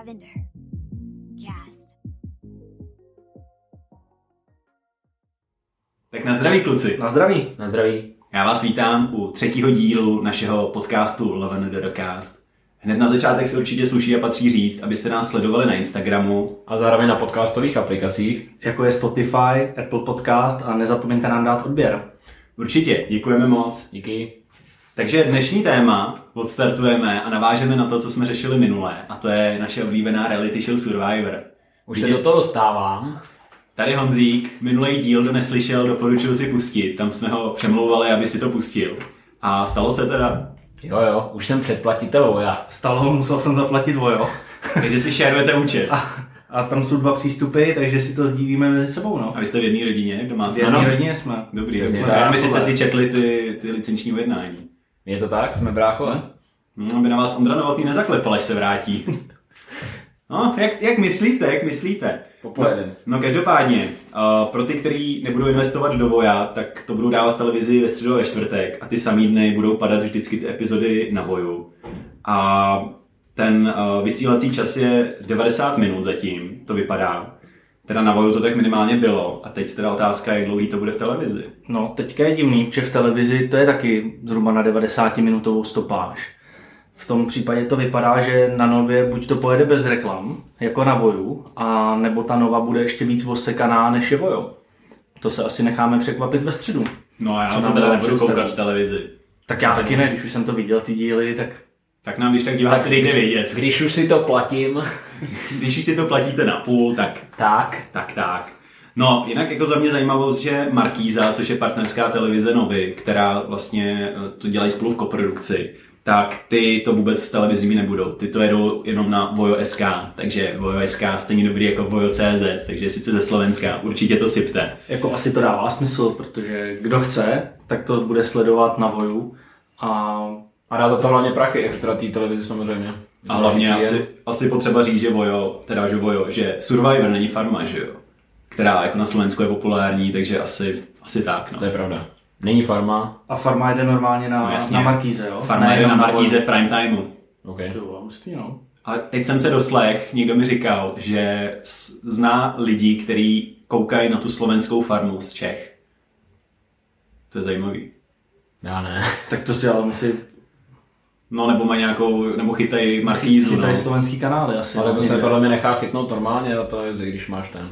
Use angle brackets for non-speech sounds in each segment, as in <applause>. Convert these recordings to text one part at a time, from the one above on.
Lavender. Cast. Tak na zdraví kluci. Na zdraví. Na zdraví. Já vás vítám u třetího dílu našeho podcastu Love and Cast. Hned na začátek si určitě sluší a patří říct, abyste nás sledovali na Instagramu. A zároveň na podcastových aplikacích. Jako je Spotify, Apple Podcast a nezapomeňte nám dát odběr. Určitě, děkujeme moc. Díky. Takže dnešní téma odstartujeme a navážeme na to, co jsme řešili minule, a to je naše oblíbená reality show Survivor. Už se do toho dostávám. Tady Honzík, minulý díl, kdo neslyšel, doporučuji si pustit. Tam jsme ho přemlouvali, aby si to pustil. A stalo se teda. Jo, jo, už jsem předplatitel Voja. Stalo, musel jsem zaplatit vojo. Takže si šerujete účet. A, a tam jsou dva přístupy, takže si to sdílíme mezi sebou, no. A vy jste v jedné rodině, v V domácnosti? jedné rodině jsme. Dobrý, jestli jste si četli ty, ty licenční ujednání. Je to tak? Jsme bráchové? No, aby na vás Ondra Novotný nezaklepal, až se vrátí. No, jak, jak myslíte, jak myslíte? Popojedem. No každopádně, uh, pro ty, kteří nebudou investovat do Voja, tak to budou dávat televizi ve středu a ve čtvrtek a ty samý dny budou padat vždycky ty epizody na Voju. A ten uh, vysílací čas je 90 minut zatím, to vypadá. Teda na Voju to tak minimálně bylo a teď teda otázka, jak dlouhý to bude v televizi. No, teďka je divný, že v televizi to je taky zhruba na 90 minutovou stopáž. V tom případě to vypadá, že na nově buď to pojede bez reklam, jako na Voju, a nebo ta nova bude ještě víc osekaná než je Vojo. To se asi necháme překvapit ve středu. No a já Co to teda nebudu koukat v televizi. Tak já taky ne, když už jsem to viděl, ty díly, tak Tak nám když tak diváci dejte vědět. Když už si to platím, <laughs> Když už si to platíte na půl, tak tak. Tak, tak. No, jinak jako za mě zajímavost, že Markíza, což je partnerská televize Novy, která vlastně eh, to dělají spolu v koprodukci, tak ty to vůbec v televizi nebudou. Ty to jedou jenom na Vojo.sk, takže Vojo.sk stejně dobrý jako Vojo.cz, takže sice ze Slovenska, určitě to sypte. jako asi to dává smysl, protože kdo chce, tak to bude sledovat na Voju. A A dá to hlavně prachy extra té televizi samozřejmě. A hlavně asi, asi potřeba říct, že Vojo, teda že Vojo, že Survivor není farma, že jo? Která jako na Slovensku je populární, takže asi, asi tak, no. To je pravda. Není farma. A farma jede normálně na, No jasně. na Markíze, jo? Farma Ne jede na Markíze v prime timeu. OK. To bylo hustý, no. Ale teď jsem se doslech, někdo mi říkal, že zná lidi, kteří koukají na tu slovenskou farmu z Čech. To je zajímavý. Já ne. Tak to si ale musí No nebo mají nějakou, nebo chytají markízu, no. chytají slovenský kanály asi. Ale to se podle mě nechá chytnout normálně a to je, když máš ten.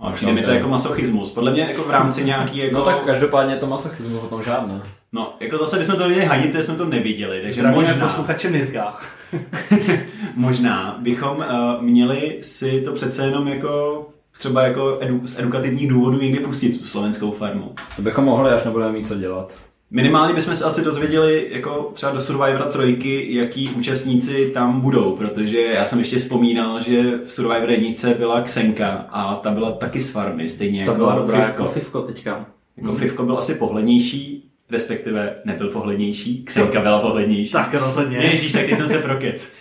Ale přijde mi to jako masochismus. Podle mě jako v rámci nějaký jako... No tak každopádně je to masochismus, o tom žádné. No, jako zase bychom to měli hadit, to jsme to neviděli, takže Zdravíme možná, posluchače Mirka. <laughs> možná bychom uh, měli si to přece jenom jako třeba jako edu, z edukativních důvodů někdy pustit tu slovenskou farmu. To bychom mohli, až nebudeme mít co dělat. Minimálně bychom se asi dozvěděli jako třeba do Survivora trojky, jaký účastníci tam budou, protože já jsem ještě vzpomínal, že v Survivor jednice byla Ksenka a ta byla taky z farmy, stejně jako byla dobrá Fivko. jako Fivko teďka. Jako Fivko byl asi pohlednější, respektive nebyl pohlednější, Ksenka byla pohlednější. Tak rozhodně. Ježíš, tak teď jsem se prokec.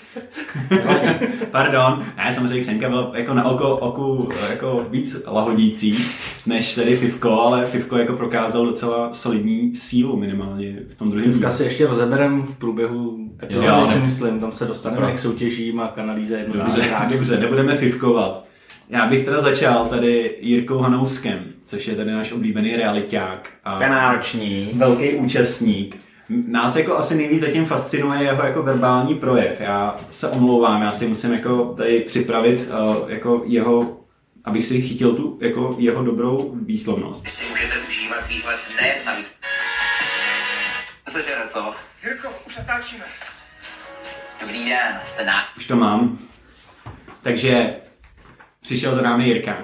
Pardon. Ne, samozřejmě Ksenka byla jako na oko, oku jako víc lahodící než tedy Fivko, ale Fivko jako prokázal docela solidní sílu minimálně v tom druhém Fivka si ještě rozeberem v průběhu epizody, Jo, si myslím. Tam se dostaneme k soutěžím a kanalýze Dobře, jednotlivých dobře, nebudeme fivkovat. Já bych teda začal tady Jirkou Hanouskem, což je tady náš oblíbený realiták. a nároční. Velký účastník. Nás jako asi nejvíc zatím fascinuje jeho jako verbální projev. Já se omlouvám, já si musím jako tady připravit uh, jako jeho, abych si chytil tu jako jeho dobrou výslovnost. Vy si můžete užívat výhled nejen na. Sežere, co? Jirko, už natáčíme. Dobrý den, jste na... Už to mám. Takže přišel za námi Jirka.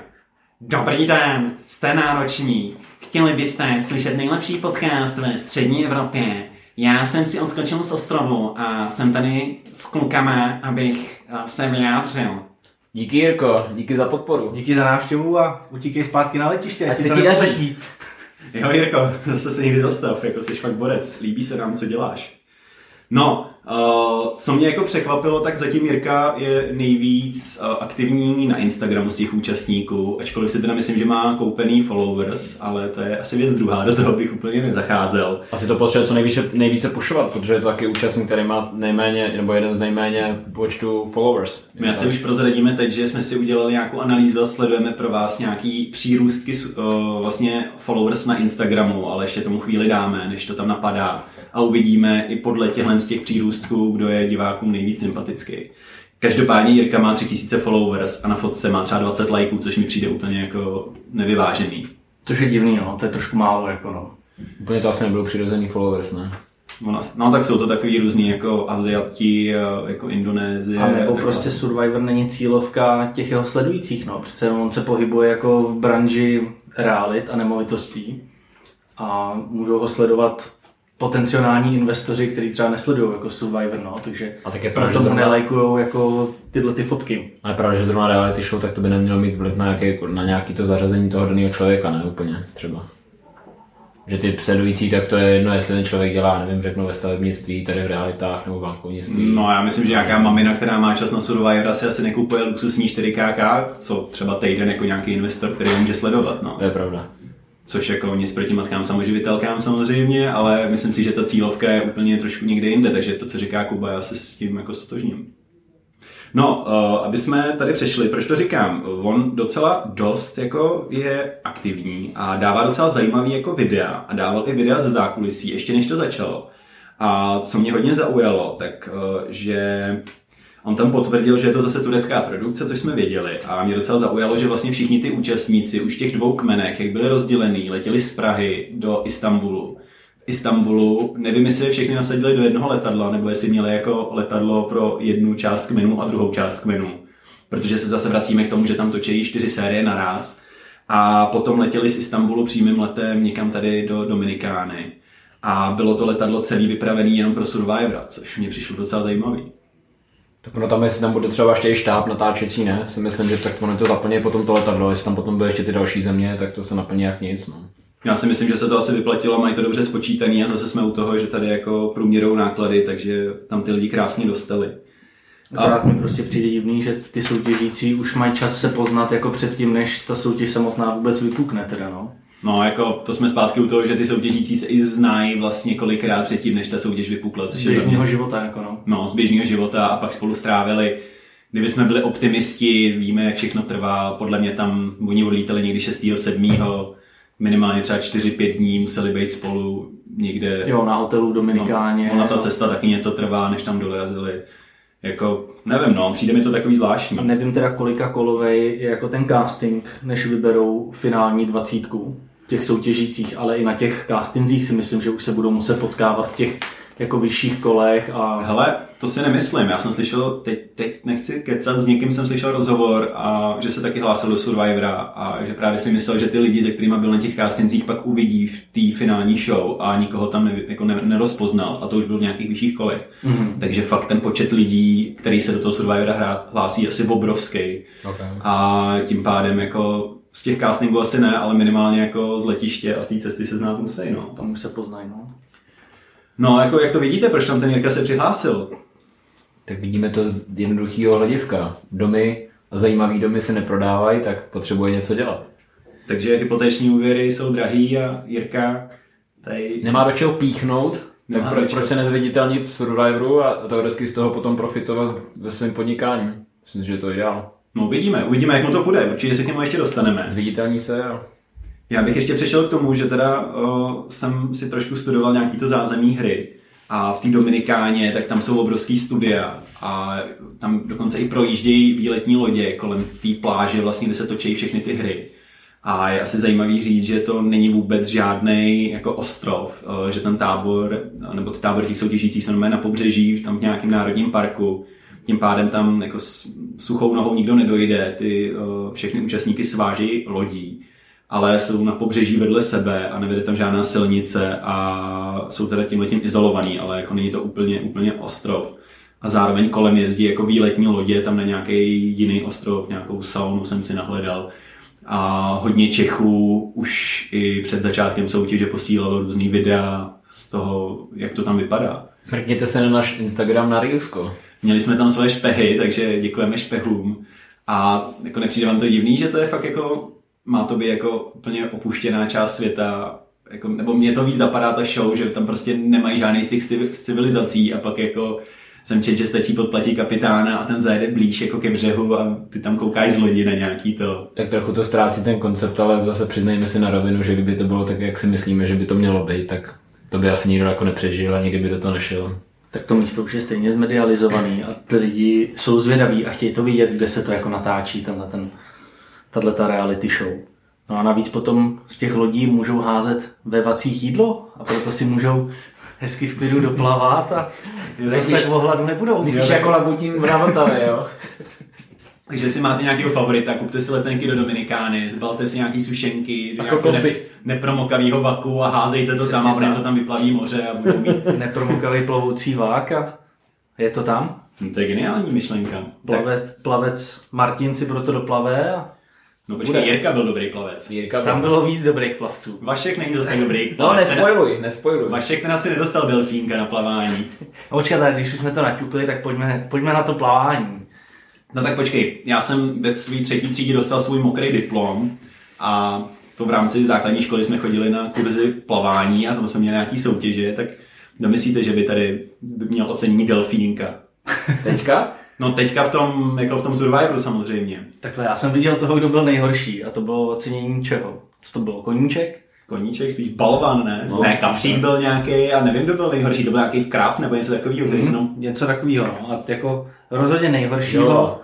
Dobrý den, jste nároční. Chtěli byste slyšet nejlepší podcast ve střední Evropě. Já jsem si odskočil z ostrovu a jsem tady s klukama, abych eh, se vyjádřil. Díky Jirko, díky za podporu. Díky za návštěvu a utíkej zpátky na letiště. Ať ti se ti daří. Jo Jirko, <laughs> zase se někdy zastav, jako jsi fakt borec. Líbí se nám, co děláš. No, uh, co mě jako překvapilo, tak zatím Jirka je nejvíc uh, aktivní na Instagramu z těch účastníků, ačkoliv si teda myslím, že má koupený followers, ale to je asi věc druhá, do toho bych úplně nezacházel. Asi to potřebuje co nejvíce, nejvíce pušovat, protože je to taky účastník, který má nejméně, nebo jeden z nejméně počtu followers. My asi už prozradíme teď, že jsme si udělali nějakou analýzu a sledujeme pro vás nějaký přírůstky uh, vlastně followers na Instagramu, ale ještě tomu chvíli dáme, než to tam napadá a uvidíme i podle těchhle z těch přírůstků, kdo je divákům nejvíc sympatický. Každopádně Jirka má 3000 followers a na fotce má třeba 20 lajků, což mi přijde úplně jako nevyvážený. Což je divný, no, to je trošku málo, jako no. Úplně to asi nebylo přirozený followers, ne? Ona- No tak jsou to takový různý jako Aziati, jako Indonésie. A nebo tak- prostě Survivor není cílovka těch jeho sledujících, no. Přece on se pohybuje jako v branži realit a nemovitostí a můžou ho sledovat potenciální investoři, kteří třeba nesledují jako Survivor, no, takže A tak je pravda, proto že mu nelajkujou jako tyhle ty fotky. Ale právě, že zrovna reality show, tak to by nemělo mít vliv na, jaké, na nějaký to zařazení toho daného člověka, ne úplně třeba. Že ty sledující, tak to je jedno, jestli ten člověk dělá, nevím, řeknu ve stavebnictví, tady v realitách nebo v bankovnictví. No já myslím, že nějaká mamina, která má čas na Survivor, si asi nekupuje luxusní 4KK, co třeba týden jako nějaký investor, který ho může sledovat. No. To je pravda. Což jako nic proti matkám samoživitelkám samozřejmě, ale myslím si, že ta cílovka je úplně trošku někde jinde, takže to, co říká Kuba, já se s tím jako stotožním. No, uh, aby jsme tady přešli, proč to říkám? On docela dost jako je aktivní a dává docela zajímavý jako videa a dával i videa ze zákulisí, ještě než to začalo. A co mě hodně zaujalo, tak uh, že On tam potvrdil, že je to zase turecká produkce, což jsme věděli. A mě docela zaujalo, že vlastně všichni ty účastníci už těch dvou kmenech, jak byli rozdělení, letěli z Prahy do Istanbulu. V Istanbulu, nevím, jestli je všechny nasadili do jednoho letadla, nebo jestli měli jako letadlo pro jednu část kmenu a druhou část kmenu. Protože se zase vracíme k tomu, že tam točí čtyři série naraz. A potom letěli z Istanbulu přímým letem někam tady do Dominikány. A bylo to letadlo celý vypravené jenom pro Survivora, což mě přišlo docela zajímavý. Tak ono tam, jestli tam bude třeba ještě i štáb natáčecí, ne? Si myslím, že tak ono to zaplní potom to letadlo, jestli tam potom bude ještě ty další země, tak to se naplní jak nic, no. Já si myslím, že se to asi vyplatilo, mají to dobře spočítaný a zase jsme u toho, že tady jako průměrou náklady, takže tam ty lidi krásně dostali. Akorát mi prostě přijde divný, že ty soutěžící už mají čas se poznat jako předtím, než ta soutěž samotná vůbec vypukne teda, no. No, jako to jsme zpátky u toho, že ty soutěžící se i znají vlastně kolikrát předtím, než ta soutěž vypukla, což Z je běžného života, jako no. no, z běžného života a pak spolu strávili. Kdyby jsme byli optimisti, víme, jak všechno trvá, podle mě tam oni odlítali někdy 6. 7. minimálně třeba 4-5 dní museli být spolu někde Jo, na hotelu v Dominikáně. No, ona ta cesta taky něco trvá, než tam dorazili. Jako, nevím, no, přijde mi to takový zvláštní. A nevím teda, kolika kolovej je jako ten casting, než vyberou finální dvacítku těch soutěžících, ale i na těch castingzích si myslím, že už se budou muset potkávat v těch jako vyšších kolech a Hele, to si nemyslím. Já jsem slyšel, teď, teď nechci kecat, s někým jsem slyšel rozhovor, a že se taky hlásil do Survivora a že právě si myslel, že ty lidi, se kterými byl na těch castingcích, pak uvidí v té finální show a nikoho tam ne, jako ne, nerozpoznal a to už bylo v nějakých vyšších kolech. Mm-hmm. Takže fakt ten počet lidí, který se do toho Survivora hrá, hlásí, je asi obrovský. Okay. A tím pádem jako z těch castingů asi ne, ale minimálně jako z letiště a z té cesty se znát musí, no. tam už se poznají, no. No, jako jak to vidíte, proč tam ten Jirka se přihlásil? Tak vidíme to z jednoduchého hlediska. Domy a zajímavý domy se neprodávají, tak potřebuje něco dělat. Takže hypoteční úvěry jsou drahý a Jirka tady... Nemá do čeho píchnout, Nemá tak pro, čeho. proč se nezviditelnit v Survivoru a teoreticky z toho potom profitovat ve svém podnikání? Myslím, si, že to je ideál. No uvidíme, uvidíme, jak mu to půjde, určitě se k němu ještě dostaneme. Zviditelní se a Já bych ještě přešel k tomu, že teda o, jsem si trošku studoval nějaký to zázemí hry a v té Dominikáně, tak tam jsou obrovský studia a tam dokonce i projíždějí výletní lodě kolem té pláže, vlastně, kde se točí všechny ty hry. A je asi zajímavý říct, že to není vůbec žádný jako ostrov, že ten tábor, nebo ty tábor těch soutěžících se na pobřeží, tam v nějakém národním parku. Tím pádem tam jako suchou nohou nikdo nedojde, ty eh, všechny účastníky sváží lodí ale jsou na pobřeží vedle sebe a nevede tam žádná silnice a jsou teda tím letím izolovaný, ale jako není to úplně, úplně ostrov. A zároveň kolem jezdí jako výletní lodě tam na nějaký jiný ostrov, nějakou saunu jsem si nahledal. A hodně Čechů už i před začátkem soutěže posílalo různý videa z toho, jak to tam vypadá. Mrkněte se na náš Instagram na Reelsko. Měli jsme tam své špehy, takže děkujeme špehům. A jako nepřijde vám to divný, že to je fakt jako, má to být jako úplně opuštěná část světa, jako, nebo mě to víc zapadá ta show, že tam prostě nemají žádný civi- s civilizací a pak jako jsem čet, že stačí podplatit kapitána a ten zajede blíž jako ke břehu a ty tam koukáš z lodi na nějaký to. Tak trochu to ztrácí ten koncept, ale zase přiznejme si na rovinu, že kdyby to bylo tak, jak si myslíme, že by to mělo být, tak to by asi nikdo jako nepřežil a nikdy by do toho nešel. Tak to místo už je stejně zmedializovaný a ty lidi jsou zvědaví a chtějí to vidět, kde se to jako natáčí, tenhle ten, tahle ta reality show. No a navíc potom z těch lodí můžou házet ve vacích jídlo a proto si můžou hezky v klidu doplavat a zase tak ohladu nebudou. Myslíš jako labutím na Vltavě, jo? <laughs> Takže jestli máte nějakého favorita, kupte si letenky do Dominikány, zbalte si nějaký sušenky do A nějakého ne, nepromokavého vaku a házejte to tam Přesně a ono jim to tam vyplaví moře a budou mít... <laughs> Nepromokavý plovoucí vák a je to tam. Hm, to je geniální myšlenka. Tak, Plavec, plavec Martin si proto doplave a no počkej, bude. Jirka byl dobrý plavec. Jirka tam bylo víc dobrých plavců. Vašek není zase tak dobrý <laughs> No, plavec. Ten- nespojluj, nespojluj. Vašek ten asi nedostal delfínka na plavání. <laughs> A počkat, když už jsme to naťukli, tak pojďme, pojďme na to plavání. No tak počkej, já jsem ve své třetí třídě dostal svůj mokrý diplom a to v rámci základní školy jsme chodili na kurzy plavání a tam jsme měli nějaký soutěže, tak domyslíte, že by tady měl ocenění delfínka? Teďka? <laughs> No teďka v tom, jako v tom Survivoru samozřejmě. Takhle, já jsem viděl toho, kdo byl nejhorší a to bylo ocenění čeho? Co to bylo? Koníček? Koníček, spíš balvan, ne? No, No, ne, kapřík byl nějaký a nevím, kdo byl nejhorší, to byl nějaký kráp nebo něco takového, se Hmm, něco takového. No. A jako rozhodně nejhoršího Jo.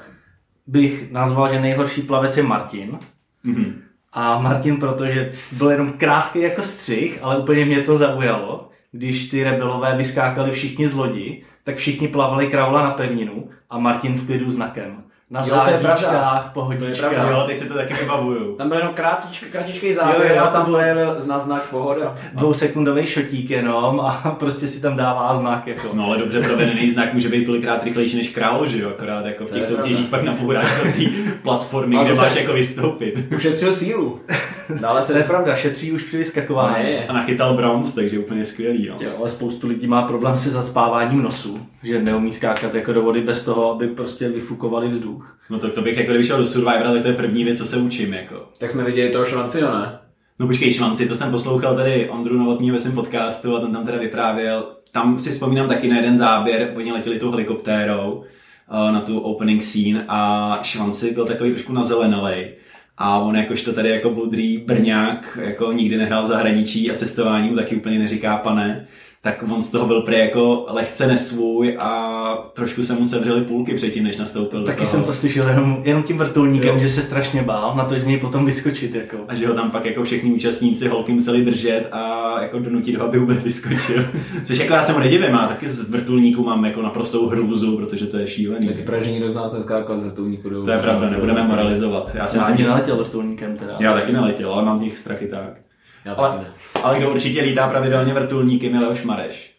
bych nazval, že nejhorší plavec je Martin. Mhm. A Martin, protože byl jenom krátký jako střih, ale úplně mě to zaujalo, když ty rebelové vyskákali všichni z lodi, tak všichni plavali kraula na pevninu a Martin v klidu znakem. Na Jo, to je pravda. zádičkách, To je pohodičkách. pravda. Jo, teď si to taky vybavuju. Tam byl jenom kratičký, kratičký Jo, závěr jo, a tam bylo- byl na znak pohoda. Dvousekundový šotík jenom a <laughs> prostě si tam dává znak. Jako. No ale dobře provedený znak může být tolikrát rychlejší než král, že jo? Akorát jako v těch soutěžích pak napouráš do té <laughs> platformy, kde máš jako vystoupit. Ušetřil sílu. <laughs> <laughs> Dále To je se... pravda, šetří už při vyskakování. Ne. A nachytal bronz, takže úplně skvělý, jo. Jo, ale spoustu lidí má problém se zacpáváním nosu, že neumí skákat jako do vody bez toho, aby prostě vyfukovali vzduch. No tak to bych jako kdyby šel do Survivora, tak to je první věc, co se učím, jako. Tak jsme viděli toho švancino, ne? No počkej, švanci, to jsem poslouchal tady Ondru Novotního ve svém podcastu a ten tam teda vyprávěl. Tam si vzpomínám taky na jeden záběr, oni letěli tou helikoptérou eh, na tu opening scene a švanci byl takový trošku nazelenalej. A on jakožto tady jako budrý brňák, jako nikdy nehrál v zahraničí a cestování mu taky úplně neříká pane, tak on z toho byl prý jako lehce nesvůj a trošku se mu sevřely půlky předtím, než nastoupil do Taky toho. jsem to slyšel jenom, jenom tím vrtulníkem, Jo. že se strašně bál, na to z něj potom vyskočit. Jako. A že ho tam pak jako všichni účastníci holky museli držet a jako donutit ho, aby vůbec vyskočil. <laughs> Což jako já se mu nedivím, já taky z vrtulníku mám jako naprostou hrůzu, protože to je šílený. Taky pravda, že nikdo z nás neskákal z vrtulníku do To je pravda, nebudeme moralizovat. Já si Já ani že... neletěl vrtulníkem teda. Já taky neletěl, ale mám těch strachy tak. Já Ale, ne. ale kdo určitě lítá pravidelně vrtulníkem je Leoš Mareš.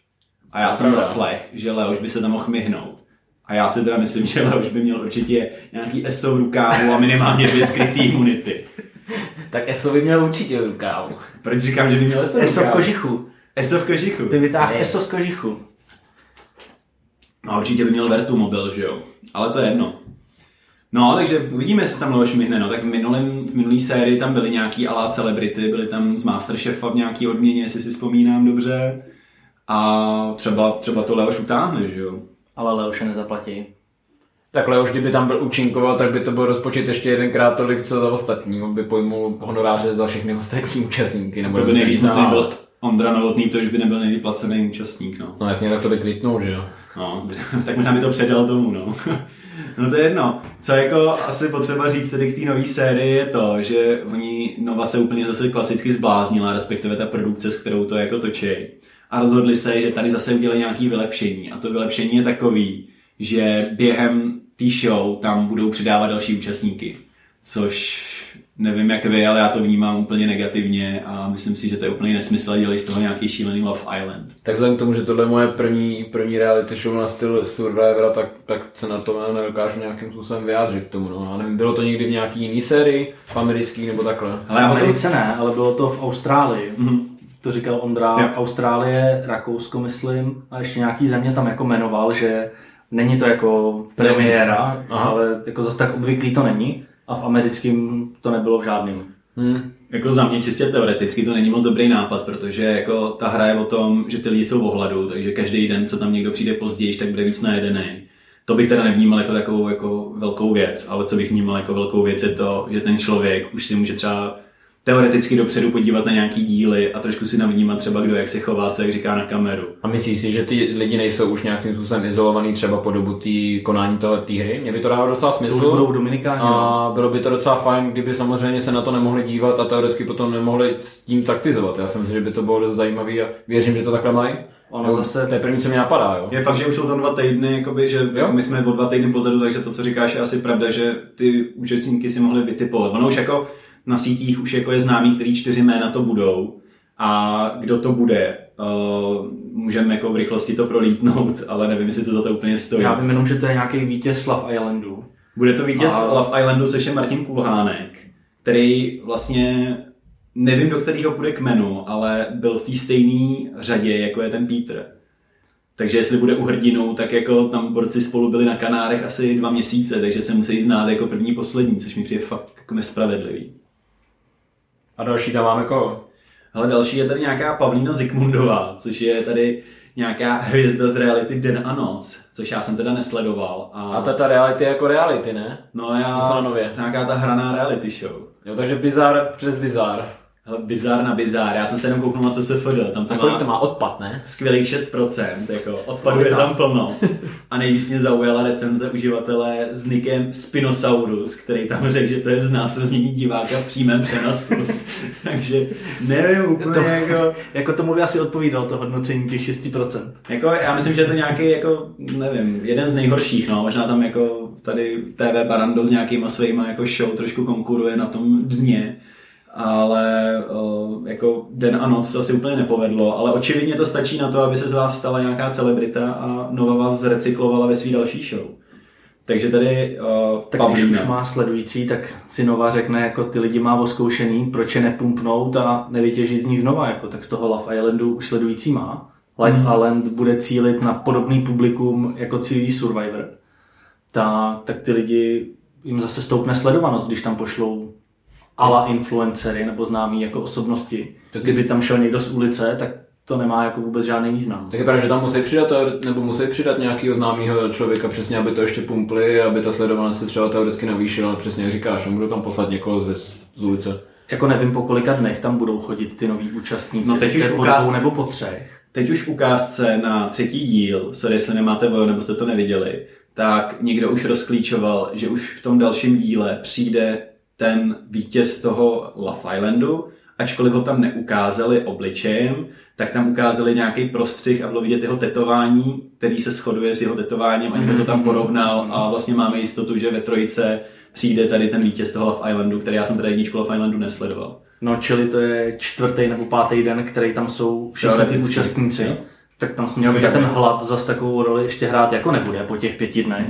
A já jsem pravda. zaslech, že Leoš by se tam mohl myhnout. A já si teda myslím, že Leoš by měl určitě nějaký ESO v rukávu a minimálně dvě skrytý imunity. Tak Eso by měl určitě rukávu. Proč říkám, že by měl ESO v Eso v kožichu. ESO v kožichu. By vytáhl. Eso z kožichu. No určitě by měl Vertu mobil, že jo. Ale to je jedno. No, takže uvidíme, jestli tam Leoš myhne. No, tak v, minulém, v minulý sérii tam byly nějaký alá celebrity, byly tam z Masterchefa v nějaký odměně, jestli si vzpomínám dobře. A třeba, třeba to Leoš utáhne, že jo. Ale Leoše nezaplatí. Takhle už kdyby tam byl účinkoval, tak by to byl rozpočet ještě jedenkrát tolik, co za ostatní. On by pojmul honoráře za všechny ostatní účastníky. Nebo To by se nejvíc víc nebyl. Ondra Novotný, to už by nebyl nejplacený účastník, no. No jasně, tak to by kvitnul, že jo. No, <laughs> tak možná by to předal tomu, no. No to je jedno. Co jako asi potřeba říct tedy k té nové sérii je to, že oni Nova se úplně zase klasicky zbláznila, respektive ta produkce, s kterou to jako točí. A rozhodli se, že tady zase udělají nějaké vylepšení. A to vylepšení je takový, že během té show tam budou přidávat další účastníky. Což nevím jak vy, ale já to vnímám úplně negativně a myslím si, že to je úplně nesmysl a dělají z toho nějaký šílený Love Island. Tak vzhledem k tomu, že tohle je moje první, první reality show na styl Survivora, tak, tak se na to nedokážu nějakým způsobem vyjádřit k tomu. No. Nevím, bylo to někdy v nějaký jiný sérii, v americký nebo takhle. Ale já v o tom, Americe ne, ale bylo to v Austrálii. Mhm. to říkal Ondra, Jo. Austrálie, Rakousko, myslím, a ještě nějaký země tam jako jmenoval, že není to jako premiéra, Aha. ale jako zase tak obvyklý to není a v americkém to nebylo v žádném. Hmm. Jako za mě čistě teoreticky to není moc dobrý nápad, protože jako ta hra je o tom, že ty lidi jsou v ohladu, takže každý den, co tam někdo přijde později, tak bude víc najedený. To bych teda nevnímal jako takovou jako velkou věc, ale co bych vnímal jako velkou věc je to, že ten člověk už si může třeba teoreticky dopředu podívat na nějaký díly a trošku si navnímat třeba kdo jak se chová, co jak říká na kameru. A myslíš si, že ty lidi nejsou už nějakým způsobem izolovaný třeba po dobu té konání té hry? Mně by to dávalo docela To smysl. už budou Dominikáni. no. A bylo by to docela fajn, kdyby samozřejmě se na to nemohli dívat a teoreticky potom nemohli s tím taktizovat. Já si myslím, že by to bylo dost zajímavé a věřím, že to takhle mají. Ono zase- To je první, co mi napadá, jo. Je fakt, že už jsou tam dva týdny, jakoby, že jo? my jsme o dva týdny pozadu, takže to, co říkáš, je asi pravda, že ty účastníky si mohli vytipovat. Ono už jako na sítích už jako je známý, který čtyři jména to budou a kdo to bude. Uh, můžeme jako v rychlosti to prolítnout, <laughs> ale nevím, jestli to za to úplně stojí. Já vím jenom, že to je nějaký vítěz Love Islandu. Bude to vítěz A- Love Islandu, což je Martin Kulhánek, který vlastně nevím, do kterého půjde kmenu, ale byl v té stejné řadě, jako je ten Peter. Takže jestli bude u hrdinu, tak jako tam borci spolu byli na Kanárech asi dva měsíce, takže se musí znát jako první poslední, což mi přijde fakt jako nespravedlivý. A další tam máme koho? Ale další je tady nějaká Pavlína Zikmundová, což je tady nějaká hvězda z reality Den a noc, což já jsem teda nesledoval. A, A ta, ta reality je jako reality, ne? no já, nově. nějaká ta hraná reality show. Jo, takže bizar přes bizar. Hele, bizár na bizár. Já jsem se jenom kouknul na CSFD, tam to A má, to má odpad, ne? skvělých 6%, jako odpadu je tam plno. <laughs> A nejvíc mě zaujala recenze uživatele s nikem Spinosaurus, který tam řekl, že to je znásilnění diváka v přímém přenosu. <laughs> Takže nevím úplně To- jako... Jako tomu by asi odpovídal to hodnocení těch 6%. Jako, já myslím, že je to nějaký, jako, nevím, jeden z nejhorších, no, možná tam jako tady TV Barando s nějakýma svýma jako show trošku konkuruje na tom dně, ale jako den a noc se asi úplně nepovedlo, ale očividně to stačí na to, aby se z vás stala nějaká celebrita a Nova vás zrecyklovala ve svý další show. Takže tady o, Tak když už má sledující, tak si Nova řekne, jako ty lidi má oskoušený, proč je nepumpnout a nevytěžit z nich znova, jako tak z toho Love Islandu už sledující má. Life Mhm. Island bude cílit na podobný publikum, jako cílí Survivor. Tak, tak ty lidi jim zase stoupne sledovanost, když tam pošlou ala influencery nebo známí jako osobnosti. Tak kdyby tam šel někdo z ulice, tak to nemá jako vůbec žádný význam. Tak je pravda, že tam musí přidat, nebo musí přidat nějakého známého člověka přesně, aby to ještě pumpli, aby ta sledovanost se třeba teoreticky navýšila, ale přesně jak říkáš, on budou tam poslat někoho ze, z ulice. Jako nevím, po kolika dnech tam budou chodit ty noví účastníci, No teď už po ukáz- dvou nebo po třech. Teď už ukázce na třetí díl, sorry, jestli nemáte bojo nebo jste to neviděli, tak někdo už rozklíčoval, že už v tom dalším díle přijde ten vítěz toho Love Islandu, ačkoliv ho tam neukázali obličejem, tak tam ukázali nějaký prostřih a bylo vidět jeho tetování, který se shoduje s jeho tetováním a někdo to tam porovnal a vlastně máme jistotu, že ve trojice přijde tady ten vítěz toho Love Islandu, který já jsem tady jedničku Love Islandu nesledoval. No, čili to je čtvrtý nebo pátý den, který tam jsou všichni ty účastníci. jo. Tak tam jsem měl vidět ten hlad zas takovou roli ještě hrát jako nebude po těch pěti dnech.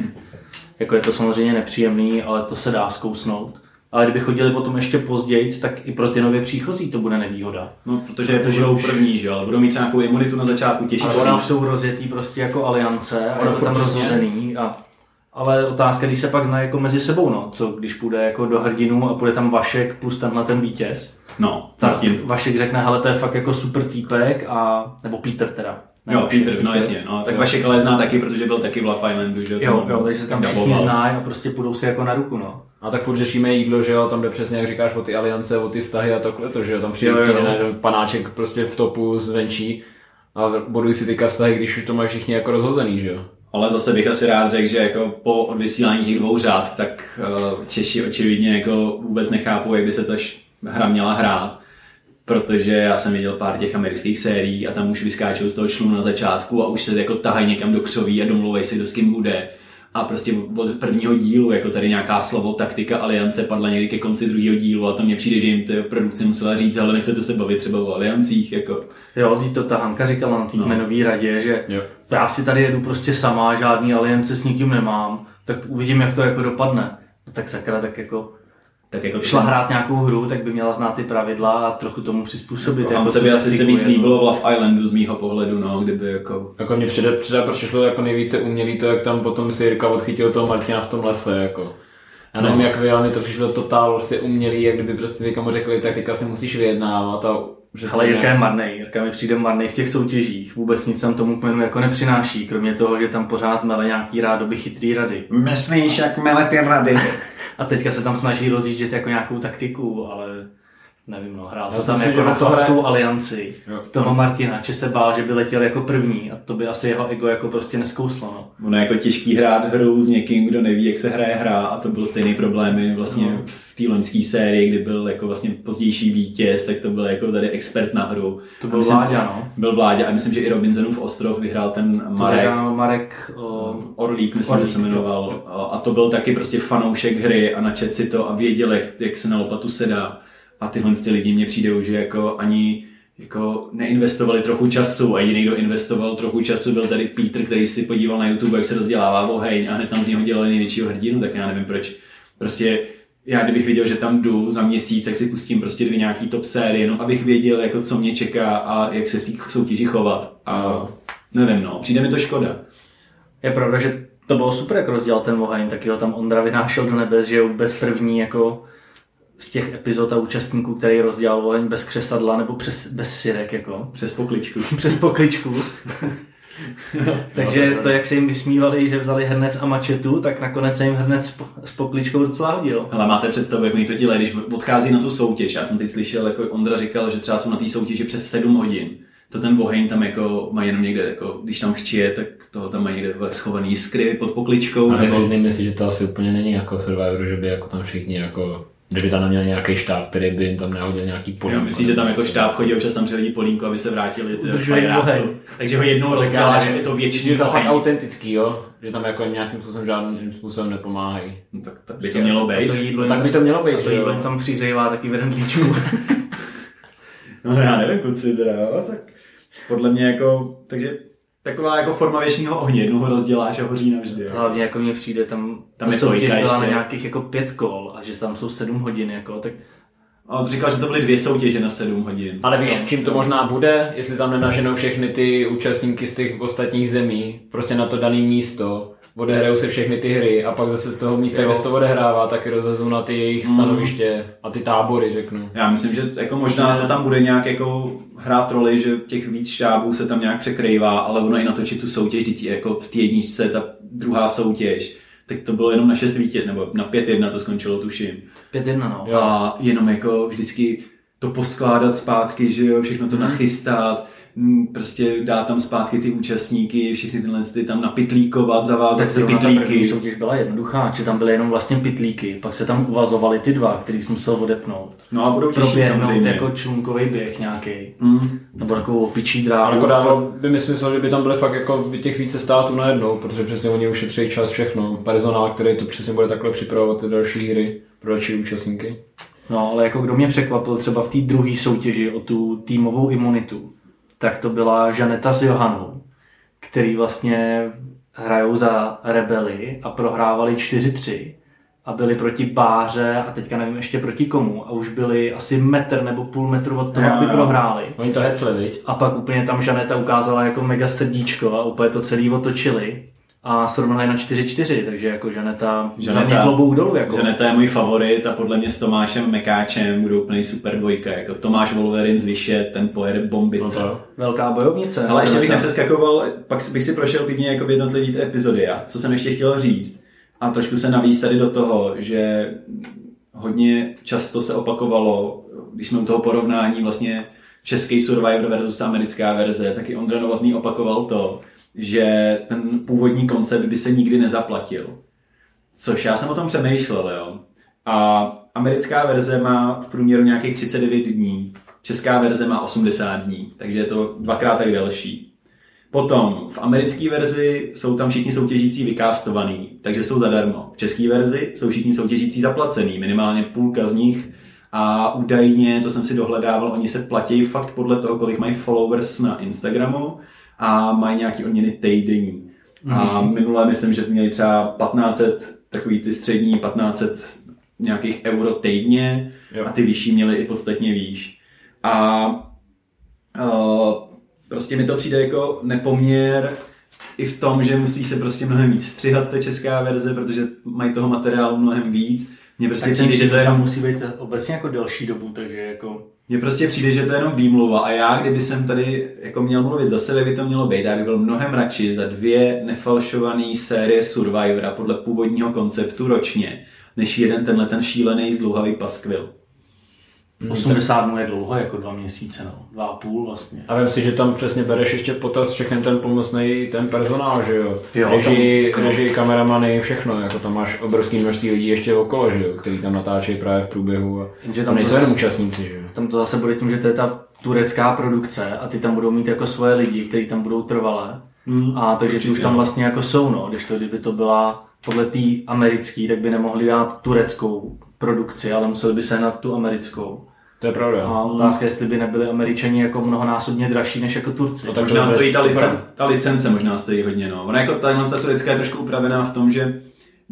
Jako je to samozřejmě nepříjemný, ale to se dá zkousnout. Ale kdyby chodili potom ještě později, tak i pro ty nově příchozí to bude nevýhoda. No, protože, Protože budou už- první, že jo, ale budou mít nějakou imunitu na začátku, těžší. Ale oni už jsou rozjetý prostě jako aliance a je to tam rozhozený. A, ale otázka, když se pak zná jako mezi sebou, no, co když půjde jako do hrdinu a půjde tam Vašek plus tenhle ten vítěz, No, tak Martin. Vašek řekne, hele, to je fakt jako super týpek a, nebo Peter teda. Ne Jo, Peter, no jasně, no, tak Jo. Vašek ale zná taky, protože byl taky v Love Islandu, že Jo, jo, takže se tam všichni znají a prostě půjdou si jako na ruku, no. A tak furt řešíme jídlo, že jo, tam jde přesně, jak říkáš, o ty aliance, o ty vztahy a takhle to, že jo, tam přijde, Jo, jo, přijde panáček prostě v topu zvenčí a budují si teďka vztahy, když už to mají všichni jako rozhozený, že jo. Ale zase bych asi rád řekl, že jako po odvysílání těch dvou řád, tak uh, Češi očividně jako vůbec nechápou, jak by se ta hra měla hrát. Protože já jsem viděl pár těch amerických sérií a tam už vyskáčou z toho člunu na začátku a už se jako tahají někam do křoví a domlouvají si, kdo s kým bude. A prostě od prvního dílu, jako tady nějaká slovo, taktika, aliance padla někdy ke konci druhého dílu a to mně přijde, že jim ty produkce musela říct, ale nechcete se bavit třeba o aliancích, jako. Jo, to ta Hanka říkala na té No. kmenové radě, že Jo. já si tady jedu prostě sama, žádný aliance s nikým nemám, tak uvidím, jak to jako dopadne. No tak sakra, tak jako Tak jako šla hrát nějakou hru, tak by měla znát ty pravidla a trochu tomu přizpůsobit. Jako jako tu by asi se víc líbilo v Love Islandu z mýho pohledu, no, kdyby jako... Jako mě přijde, přijde prostě šlo jako nejvíce umělý to, jak tam potom si Jirka odchytil toho Martina v tom lese, jako. Já nevím, No. jak vy, ale mi to přišlo totál prostě umělý, jak kdyby prostě mu řekli, tak teďka si musíš vyjednávat a že Ale Jirka je marnej. Jirka mi přijde marnej v těch soutěžích. Vůbec nic tam tomu kmenu jako nepřináší, kromě toho, že tam pořád mele nějaký rádoby chytrý rady. Myslíš, jak mele ty rady? A teďka se tam snaží rozjíždět jako nějakou taktiku, ale nevím, no, hrál to tam jako že na to chlapskou alianci. Jo. Toho Martina, že se bál, že by letěl jako první a to by asi jeho ego jako prostě neskouslo, no. Ono je jako těžký hrát hru s někým, kdo neví, jak se hraje hra a to byl stejný problém i vlastně No. v té loňské sérii, kdy byl jako vlastně pozdější vítěz, tak to byl jako tady expert na hru. To byl myslím si- Vláďa, no. Byl Vláďa a myslím, že i Robinsonův ostrov vyhrál ten Marek. Marek, Marek o, Orlík, myslím, Orlík, že se jmenoval. A to byl taky prostě fanoušek hry a načet si to a věděl, jak, jak se na lopatu se dá. A tyhle ty lidi mně přijdou, že jako ani jako neinvestovali trochu času a jediný, kdo investoval trochu času, byl tady Peter, který si podíval na YouTube, jak se rozdělává oheň a hned tam z něho dělali největšího hrdinu, tak já nevím proč. Prostě já kdybych věděl, že tam jdu za měsíc, tak si pustím prostě dvě nějaký top série, jenom abych věděl, jako co mě čeká a jak se v té soutěži chovat. A nevím, no, přijde mi to škoda. Je pravda, že to bylo super, jak rozdělal ten oheň, taky ho tam Ondra vynášel do nebes, že jo, vůbec první jako z těch epizod a účastníků, který rozdělal oheň bez křesadla nebo přes, bez sirek, jako, Přes pokličku. <laughs> přes pokličku. <laughs> Takže No, to, jak se jim vysmívali, že vzali hrnec a mačetu, tak nakonec se jim hrnec s po- s pokličkou docela hodil. Ale máte představu, jak oni to dělají, když odchází na tu soutěž. Já jsem teď slyšel, jako Ondra říkal, že třeba jsou na té soutěži přes 7 hodin. To ten oheň tam jako mají jenom někde, jako, když tam chčije, tak toho tam mají někde schovaný jiskry pod pokličkou. A nebo... takže nemyslíš, že to asi úplně není jako Survivor, že by jako tam všichni jako Kdyby tam neměl nějaký štáb, který by jim tam nehodil nějaký polínko. Jo, myslíš, že tam jako štáb chodí, občas tam přihodí polínko, aby se vrátili. Takže ho jednou rozděláš, je to větší Že je to fakt autentický, jo? Že tam jako nějakým způsobem žádným způsobem nepomáhají. No, tak, tak by to mělo být. to jídlo Tak by to mělo být, že jo? tam přihřívá taky v rendlíčku. <laughs> No já nevím, kluci, teda, jo, tak podle mě jako, takže taková jako forma věčního ohně, jednou ho rozděláš a hoří navždy. Jo. Hlavně jako mně přijde tam, Tam tam ta je soutěž byla na nějakých jako pět kol a že tam jsou sedm hodin, jako, tak A on říkal, že to byly dvě soutěže na 7 hodin. Ale víš, čím to možná bude, jestli tam nenaženou všechny ty účastníky z těch ostatních zemí, prostě na to dané místo, odehrajou se všechny ty hry a pak zase z toho místa, Jo. kde se to odehrává, tak rozvezou na ty jejich stanoviště a ty tábory, řeknu. Já myslím, že jako možná to tam bude nějak jako hrát roli, že těch víc štábů se tam nějak překrývá, ale ono i natočit tu soutěž, dětí jako v té jedničce, ta druhá soutěž, tak to bylo jenom na 6 vítěz, nebo na 5-1 to skončilo, tuším. pět jedna, no. Jo. A jenom jako vždycky to poskládat zpátky, že jo, všechno to nachystat, mm, prostě dát tam zpátky ty účastníky, všechny tyhle ty tam napitlíkovat, zavázat Tak ty zrovna ta první pitlíky. soutěž byla jednoduchá, že tam byly jenom vlastně pitlíky, pak se tam uvazovaly ty dva, který jsi musel odepnout. No a budou těžší Proběhnout samozřejmě. jako člunkový běh nějaký, Mm. nebo takovou opičí dráhu. Ale jako dávalo by mi smysl, že by tam byly fakt jako těch více států najednou, protože přesně oni ušetří čas všechno. Personál, který to přesně bude takhle připravovat ty další hry pro další účastníky. No, ale jako kdo mě překvapil třeba v té druhé soutěži o tu týmovou imunitu, tak to byla Žaneta s Johanou, který vlastně hrajou za rebely a prohrávali 4-3 a byli proti Báře a teďka nevím ještě proti komu a už byli asi metr nebo půl metru od toho, Jo, aby jo. prohráli. Oni to hecli, viď? A pak úplně tam Žaneta ukázala jako mega srdíčko a úplně to celý otočili a srovnali na 4-4, takže jako Žaneta, Žaneta klobouk dolů. Jako. Žaneta je můj favorit a podle mě s Tomášem Mekáčem budou úplný super dvojka. Jako Tomáš Wolverine z Vyše, ten pojede bombice. To. Velká bojovnice. Ale ještě bych nepřeskakoval, pak bych si prošel klidně jako jednotlivý ty epizody. A co jsem ještě chtěl říct, a trošku se navíc tady do toho, že hodně často se opakovalo, když jsme u toho porovnání vlastně český Survivor versus ta americká verze, tak i Ondra Novotný opakoval to, že ten původní koncept by se nikdy nezaplatil. Což já jsem o tom přemýšlel, jo. A americká verze má v průměru nějakých 39 dní, česká verze má 80 dní, takže je to dvakrát tak delší. Potom v americké verzi jsou tam všichni soutěžící vykástovaný, takže jsou zadarmo. V české verzi jsou všichni soutěžící zaplacený, minimálně půlka z nich. A údajně, to jsem si dohledával, oni se platí fakt podle toho, kolik mají followers na Instagramu a mají nějaký odměny týdenní. A minule myslím, že měli třeba 1500, takový ty střední 1500 nějakých euro týdně Jo. a ty vyšší měly i podstatně výš. A uh, prostě mi to přijde jako nepoměr i v tom, že musí se prostě mnohem víc střihat ta česká verze, protože mají toho materiálu mnohem víc. Mně prostě Tak přijde, že to je tam musí být obecně jako delší dobu, takže jako... mně prostě přijde, že to je jenom výmluva a já, kdyby jsem tady jako měl mluvit za sebe, by to mělo být. Já bych byl mnohem radši za dvě nefalšované série Survivora podle původního konceptu ročně, než jeden tenhle ten šílený zdlouhavý paskvil. 80 dnů je dlouho, jako dva měsíce, no. Dva a půl vlastně. A vím si, že tam přesně bereš ještě potaz všechny ten pomocný ten personál, že jo? Jo, režii, tam- režii, kameramany, všechno, jako tam máš obrovský množství lidí ještě okolo, že jo? Který tam natáčejí právě v průběhu a Jenže tam nejsou jenom účastníci, že jo? Tam to zase bude tím, že to je ta turecká produkce a ty tam budou mít jako svoje lidi, kteří tam budou trvalé. Hmm, a takže ty určitě. už tam vlastně jako jsou, no. Když to, kdyby to byla podle té americké, tak by nemohli dát tureckou produkci, ale museli by se na tu americkou. To je pravda. A otázka, jestli by nebyli američani jako mnohonásobně dražší než jako Turci. No tak Možná stojí ta, super. licen, ta licence, možná stojí hodně. No. Ona jako tahle ta turecká je trošku upravená v tom, že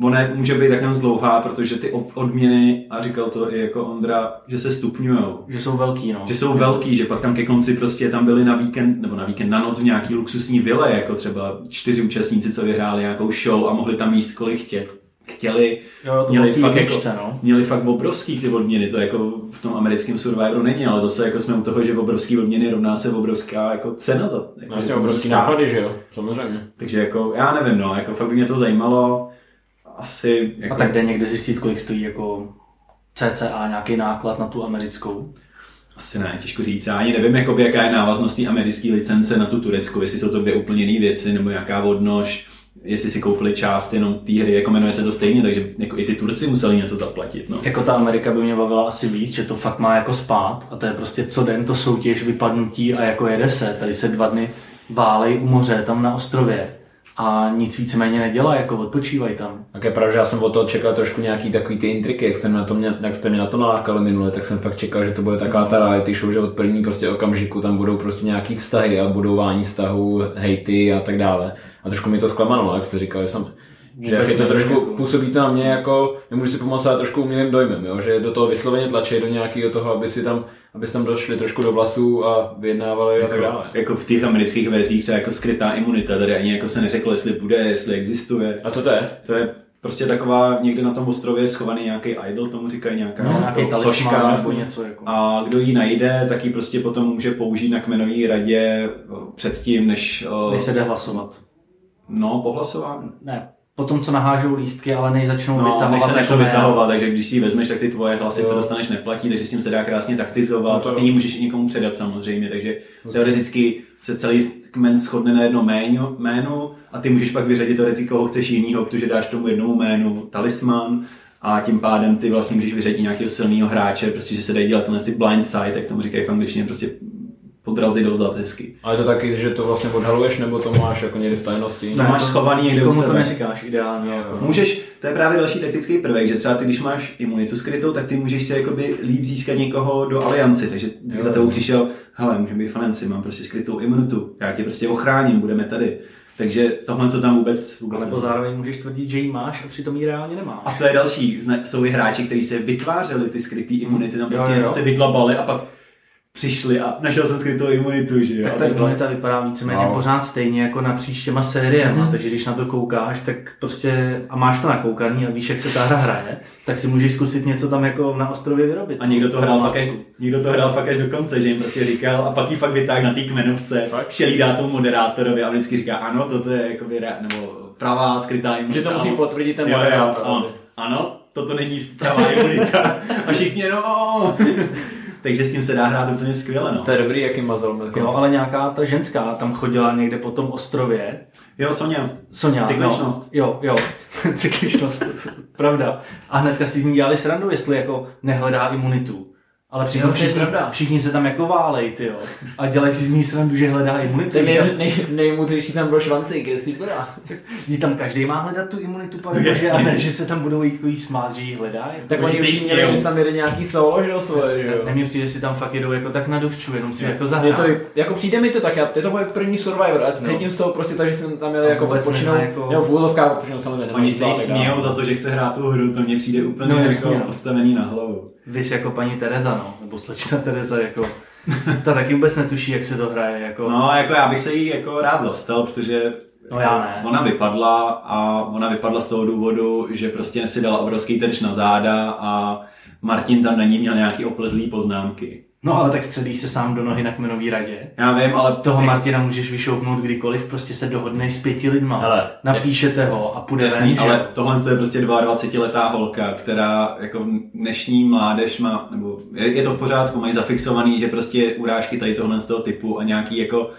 ona může být takhle dlouhá, protože ty odměny, a říkal to i jako Ondra, že se stupňujou. Že jsou velký, no. Že jsou velký, že pak tam ke konci prostě tam byli na víkend, nebo na víkend na noc v nějaký luxusní vile, jako třeba čtyři účastníci, co vyhráli nějakou show a mohli tam jíst kolik chtěli. Chtěli. Jo, to měli, fakt jako, jedničce, no. měli fakt obrovský ty odměny, to jako v tom americkém Survivoru není, ale zase jako jsme u toho, že obrovský odměny rovná se obrovská jako cena. To, jako, Vlastně obrovský stát. náklady, že jo? Samozřejmě. Takže jako, já nevím, no, jako fakt by mě to zajímalo. Asi, jako, A tak jde někde zjistit, kolik stojí jako CCA nějaký náklad na tu americkou. Asi ne, těžko říct. Já ani nevím, jakoby, jaká je návaznost té americké licence na tu tureckou, jestli jsou to dvě úplně jiné věci, nebo jaká odnož, jestli si koupili část jenom té hry, jako jmenuje se to stejně, takže jako i ty Turci museli něco zaplatit. No. Jako ta Amerika by mě bavila asi víc, že to fakt má jako spát a to je prostě co den to soutěž, vypadnutí a jako jede se. Tady se dva dny válej u moře tam na ostrově a nic víceméně nedělá, jako odpočívají tam. Tak je pravda, že já jsem od toho čekal trošku nějaký takový ty intriky, jak, jsem na to mě, jak jste mě na to nalákali minule, tak jsem fakt čekal, že to bude taková ta reality show, že od první prostě okamžiku tam budou prostě nějaký vztahy a budování vztahů, hejty a tak dále. A trošku mi to zklamalo, jak jste říkali sami. Že to trošku, jako- působí to na mě jako, nemůžu si pomoct, ale trošku umilým dojmem, jo? že do toho vysloveně tlačí do nějakého toho, aby si tam, aby si tam došli trošku do vlasů a vyjednávali a tak dále. Jako v těch amerických verzích třeba jako skrytá imunita, tady ani jako se neřeklo, jestli bude, jestli existuje. A co to je? To je prostě taková někde na tom ostrově schovaný nějaký idol, tomu říkají nějaká No, nějaký jako talisman nebo něco jako. A kdo ji najde, tak ji prostě potom může použít na kmenové radě o, předtím, než... o, Než se jde hlasovat. No, po hlasování. Ne, potom co nahážou lístky, ale než začnou No, než vytahovat. se nechce jako jména. vytahovat, takže když si ji vezmeš, tak ty tvoje hlasy, co Jo. dostaneš, neplatí, takže s tím se dá krásně taktizovat No to a ty ji můžeš i někomu předat samozřejmě, takže teoreticky se celý kmen shodne na jedno jméno, jménu a ty můžeš pak vyřadit teoreticky, koho chceš jinýho, protože dáš tomu jednomu jménu talisman a tím pádem ty vlastně můžeš vyřadit nějakého silného hráče, prostě, že se dají dělat tenhle si blind side, jak tomu říkají v angličtině, prostě podrazit do zad hezky. Ale je to taky, že to vlastně odhaluješ, nebo to máš jako někde v tajnosti? To máš schovaný někde u Nikomu to sebe. neříkáš ideálně. Jako. Můžeš, to je právě další taktický prvek, že třeba ty, když máš imunitu skrytou, tak ty můžeš si jakoby líp získat někoho do alianci, takže Jo. za tebou přišel, hele, můžeme být fanenci, mám prostě skrytou imunitu, já tě prostě ochráním, budeme tady. Takže tohle, co tam vůbec, vůbec Ale není. zároveň můžeš tvrdit, že ji máš a přitom ji reálně nemáš. A to je další, jsou i hráči, kteří se vytvářeli ty skrytý imunity, tam prostě Jo, jo. něco se vydlabali a pak přišli a našel jsem skrytou imunitu, že jo. Tak A ta takhle. imunita vypadá víceméně Wow. pořád stejně jako napříč těma sériema, Mhm. takže když na to koukáš, tak prostě a máš to nakoukaný a víš, jak se ta hra hraje, tak si můžeš zkusit něco tam jako na ostrově vyrobit. A někdo to hrál Na fakt až, někdo to hrál fakt až do konce, že jim prostě říkal a pak ji fakt vytáhl na té kmenovce, Fakt? šelí dá tomu moderátorovi a on vždycky říká, ano, toto je jakoby, re- nebo pravá skrytá imunita. Že to musí potvrdit ten moderátor, ano, toto není pravá imunita. <laughs> A všichni jenom, "O." Takže s tím se dá hrát úplně skvěle, no. To je dobrý, jaký mazal. Jo, ale nějaká ta ženská tam chodila někde po tom ostrově. Jo, Sonja, Sonja, Cykličnost. No, jo, jo, <laughs> cykličnost, pravda. A hnedka si z ní dělali srandu, jestli jako nehledá imunitu. Ale přitom je všichni, pravda. všichni se tam jako válej, ty jo. A dělají si z ní srandu, že hledá imunitu. Ten Nej, nej, nej, nejmudřejší tam byl švancík, jestli byla. tam každý má hledat tu imunitu, pane, No, bože, jasně. a ne, že se tam budou jí smát, že ji hledají. Tak Oni už měli, že tam jede nějaký solo, že jo, svoje, že jo. Ne, mně přijde, že si tam fakt jedou jako tak na dovču, jenom si jako Je zahrát. to, jako přijde mi to tak, já, je to moje první Survivor a cítím z toho prostě tak, že jsem tam měl A jako odpočinout, jako- nebo v úlovkách odpočinout samozřejmě. Oni se jí smějou za to, že chce hrát tu hru, to mně přijde úplně No, no, jako no. postavený na hlavu. Vys jako paní Tereza, no, nebo slečna Tereza, jako, ta taky vůbec netuší, jak se to hraje, jako, No, jako já bych se jí jako rád zastal, protože No, já ne. ona vypadla a ona vypadla z toho důvodu, že prostě si dala obrovský terč na záda a Martin tam na ní měl nějaký oplezlý poznámky. No ale tak střelí se sám do nohy na kmenový radě. Já vím, ale Toho Martina můžeš vyšoupnout kdykoliv, prostě se dohodneš s pěti lidma, Hele, napíšete ho a půjde Jasný, ven, že? ale tohle je prostě 22-letá holka, která jako dnešní mládež má, nebo je, je to v pořádku, mají zafixovaný, že prostě urážky tady tohle z toho typu a nějaký jako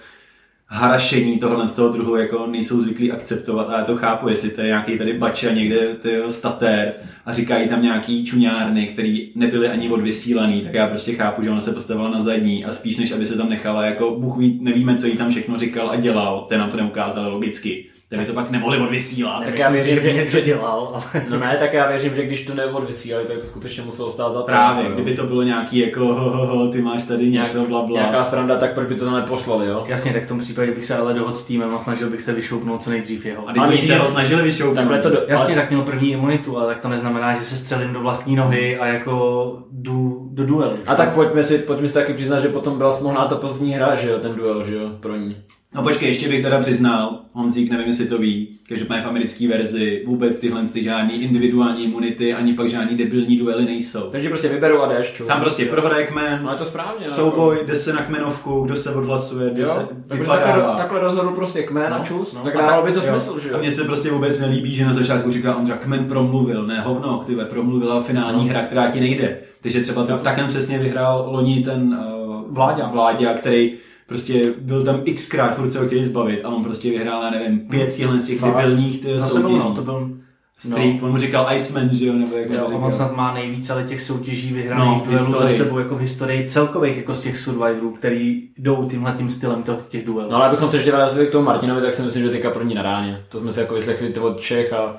harašení tohle z toho druhu jako nejsou zvyklí akceptovat a já to chápu, jestli to je nějaký tady bača někde ty statér a říkají tam nějaký čuňárny, který nebyly ani odvysílaný, tak já prostě chápu, že ona se postavila na zadní a spíš než aby se tam nechala, jako Bůh ví, nevíme, co jí tam všechno říkal a dělal, ten nám to neukázali logicky. Ten by to pak nemohli odvysílat. Tak já věřím, že něco dělal, ale... No ne, tak já věřím, že když to neodvysílali, tak to skutečně muselo stát za to. Právě, jo. kdyby to bylo nějaký jako ho, ho, ho, ty máš tady něco, bla, bla. Nějaká stranda, tak proč by to tam neposlali, jo? Jasně, tak v tom případě bych se ale dohodl s týmem a snažil bych se vyšoupnout co nejdřív jeho. A oni se ho snažili vyšoupnout. Takhle to do... Jasně, ale- tak měl první imunitu, ale tak to neznamená, že se střelím do vlastní nohy a jako jdu do duelu. A tak pojďme si, pojďme si taky přiznat, že potom byla smohná ta pozdní hra, že jo, ten duel, že jo, pro ní. No počkej, ještě bych teda přiznal, Honzík, nevím, jestli to ví, každopádně v americké verzi vůbec tyhle ty žádný individuální imunity, ani pak žádný debilní duely nejsou. Takže prostě vyberu a jdeš, čo? Tam prostě prohraje kmen, No je to správně. no, souboj, jde se na kmenovku, kdo se odhlasuje, kdo Jo, se takže takhle, takhle rozhodl prostě kmen a čus, no. tak dávalo by to jo. smysl, že jo? A mně se prostě vůbec nelíbí, že na začátku říká Ondra, kmen promluvil, ne hovno, ty vole, promluvila finální No. hra, která ti nejde. Takže třeba to, takhle přesně vyhrál loni ten uh, Vláďa. Vláďa, který prostě byl tam xkrát, furt se ho chtěli zbavit a on prostě vyhrál, já nevím, pět těchhle z těch debilních sebou, soutěží. no, to byl... Streak, on mu říkal Iceman, že jo, nebo jak Jo, on snad má nejvíc ale těch soutěží vyhraných No, no, v duelů za historii. sebou jako v historii celkových jako z těch survivorů, který jdou tímhle tím stylem těch, těch duelů. No ale abychom se ještě vrátili k tomu Martinovi, tak si myslím, že teďka první na ráně. To jsme si jako vyslechli od všech a...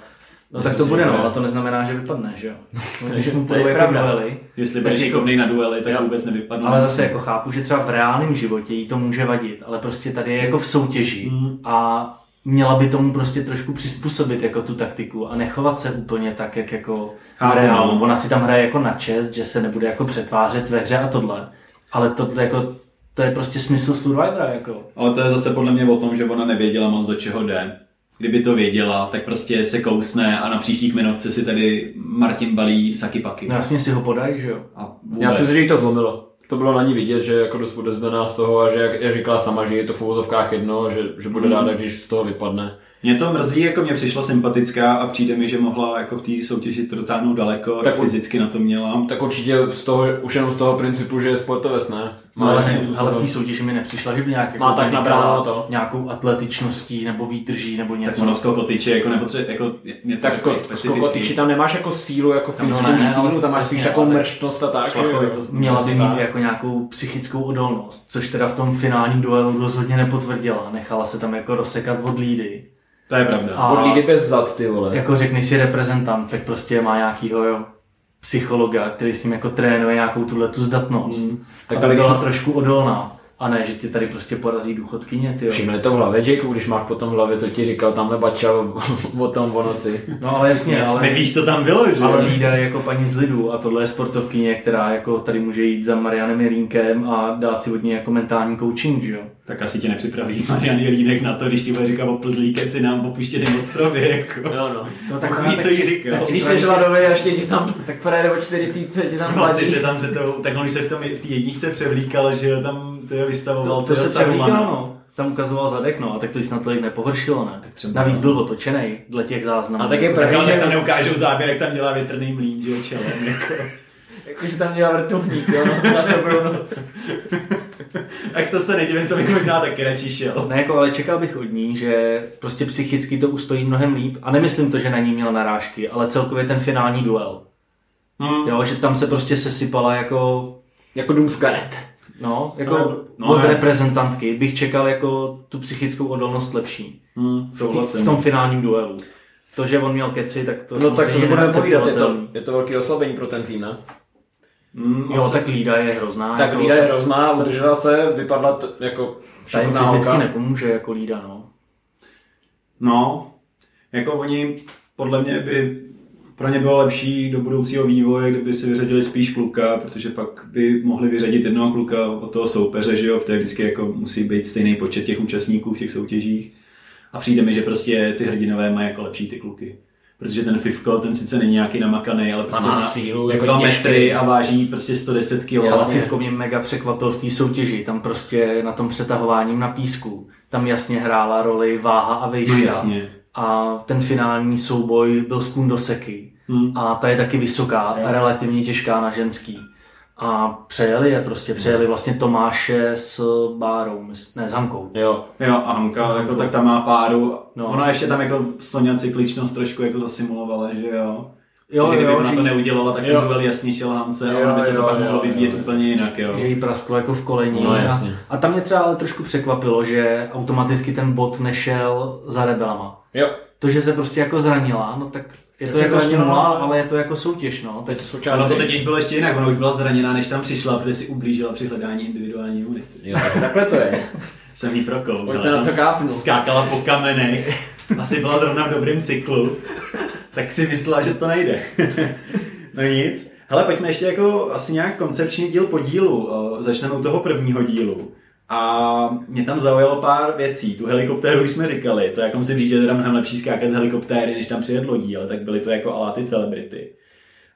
No tak to bude, no, ale to neznamená, že vypadne, že jo? <laughs> Když mu To je půjdou jako pravda. duely, Jestli budeš jako- šikovnej na duely, tak Jo. vůbec nevypadne. ale zase jako chápu, že třeba v reálném životě jí to může vadit, ale prostě tady je jako v soutěži Mm. a měla by tomu prostě trošku přizpůsobit jako tu taktiku a nechovat se úplně tak, jak jako Chápu, no. Ona si tam hraje jako na čest, že se nebude jako přetvářet ve hře a tohle. Ale to jako to je prostě smysl Survivora, jako. Ale to je zase podle mě o tom, že ona nevěděla moc do čeho jde. Kdyby to věděla, tak prostě se kousne a na příští kmenovce si tady Martin balí saky paky. No jasně si ho podají, že jo. A vůbec. Já si myslím, že jí to zlomilo. To bylo na ní vidět, že jako dost odezvená z toho a že jak, jak říkala sama, že je to v uvozovkách jedno, že, že bude Mm. ráda, když z toho vypadne. Mě to mrzí, jako mě přišla sympatická a přijde mi, že mohla jako v té soutěži to dotáhnout daleko, tak Tak fyzicky na to měla. Tak určitě z toho, už jenom z toho principu, že je sportovec, ne? No, ale, ne, způsobem- ale v té soutěži mi nepřišla, že by nějak jako Má tak vynikala nabráno to. nějakou atletičností nebo výdrží nebo něco. Tak ono skokotyče jako nepotřebuje, jako mě to Tak jako sko- skokotyči tam nemáš jako sílu, jako Tam fyzickou ne, ale- sílu, tam máš spíš takovou mrštnost a tak. Měla by mít tak. jako nějakou psychickou odolnost, což teda v tom finálním duelu rozhodně nepotvrdila. Nechala se tam jako rozsekat od lídy. To je pravda. A- Od lídy bez zad, ty vole. Jako řekneš si reprezentant, tak prostě má nějakýho jo, psychologa, který s ním jako trénuje nějakou tuhle tu zdatnost. Mm. Tak aby když- byla trošku odolná. A ne, že ti tady prostě porazí důchodkyně, ty. Všimne to v hlavě, Jake, když máš potom v hlavě, co ti říkal tamhle bača o, o tom o noci. No ale jasně, ale... Nevíš, co tam bylo, že? Ale lída je jako paní z lidu a tohle je sportovkyně, která jako tady může jít za Marianem Jirínkem a dát si od něj jako mentální coaching, že jo? Tak asi tě nepřipraví Marian Jelínek na to, když ti bude říkat o plzlí keci nám opuštěném ostrově, jako. No, no. No Bůh ví, co jí říkal. tak- Když jsi hladový a ještě ti tam, tak frére o 40 ti tam hladí. se tam, že to, tak on už se v tom v té jedničce převlíkal, že jo, tam to je vystavoval To, to toho se převlíkal, no. Tam ukazoval zadek, no, a tak to jí snad tolik nepohoršilo, ne? Tak třeba- Navíc byl otočený dle těch záznamů. A tak je pravda, že tam neukážou záběr, jak tam dělá větrný mlín, že jo, čelem, jako. <laughs> jakože tam dělá vrtulník, jo, no, na dobrou noc. <laughs> Tak to se nedivím, to bych možná taky radši šel. Ne, jako, ale čekal bych od ní, že prostě psychicky to ustojí mnohem líp. A nemyslím to, že na ní měl narážky, ale celkově ten finální duel. Hmm. Jo, že tam se prostě sesypala jako Jako dům z karet. No, jako no, no, od ne. reprezentantky bych čekal jako tu psychickou odolnost lepší. Hmm, V, souhlasím. v tom finálním duelu. To, že on měl keci, tak to No tak to se budeme povídat, je to, je to velký oslabení pro ten tým, ne? Hmm, Jo, asi- tak Lída je hrozná. Tak jako, Lída je hrozná, udržela se, vypadla t- jako Ta jim šikovná fyzicky nepomůže jako Lída, no. No, jako oni podle mě by pro ně bylo lepší do budoucího vývoje, kdyby si vyřadili spíš kluka, protože pak by mohli vyřadit jednoho kluka od toho soupeře, že jo, protože vždycky jako musí být stejný počet těch účastníků v těch soutěžích. A přijde mi, že prostě ty hrdinové mají jako lepší ty kluky. Protože ten Fivko, ten sice není nějaký namakaný, ale prostě má má sílu, jako dva těžký. metry a váží prostě 110 kg. Ale Fivko mě mega překvapil v té soutěži. Tam prostě na tom přetahováním na písku. Tam jasně hrála roli váha a No vejška. jasně. A ten finální souboj byl z Kundoseky. Hmm. A ta je taky vysoká a relativně těžká na ženský. A přejeli je prostě, přejeli vlastně Tomáše s Bárou, ne s Hankou. Jo, Jo, a Hanka, jako, tak tam má páru. No. Ona ještě tam jako Sonja cykličnost trošku jako zasimulovala, že jo. Jo, že kdyby jo, ona že to neudělala, tak ten duel jasně šel Hance a ono by se to jo, pak jo, mohlo vyvíjet úplně jinak, jo. že jí prasklo jako v kolení. No, a, jasně. a tam mě třeba ale trošku překvapilo, že automaticky ten bod nešel za rebelama. Jo. To, že se prostě jako zranila, no tak je to se jako zranila, smůla, ale- ale je to jako soutěž, no. To Teď to součást Ono to totiž bylo ještě jinak, ona už byla zraněná, než tam přišla, protože si ublížila při hledání individuální unity. Jo, tak takhle to je. <laughs> Jsem jí prokoukal. Pojďte na tam to kápnout. Skákala po kamenech, asi byla zrovna v dobrém cyklu, tak si myslela, že to nejde. <laughs> no nic. Hele, pojďme ještě jako asi nějak koncepčně díl po dílu. Začneme u toho prvního dílu. A mě tam zaujalo pár věcí. Tu helikoptéru jsme říkali. To jako musím říct, že je teda mnohem lepší skákat z helikoptéry, než tam přijet lodí, ale tak byly to jako aláty celebrity.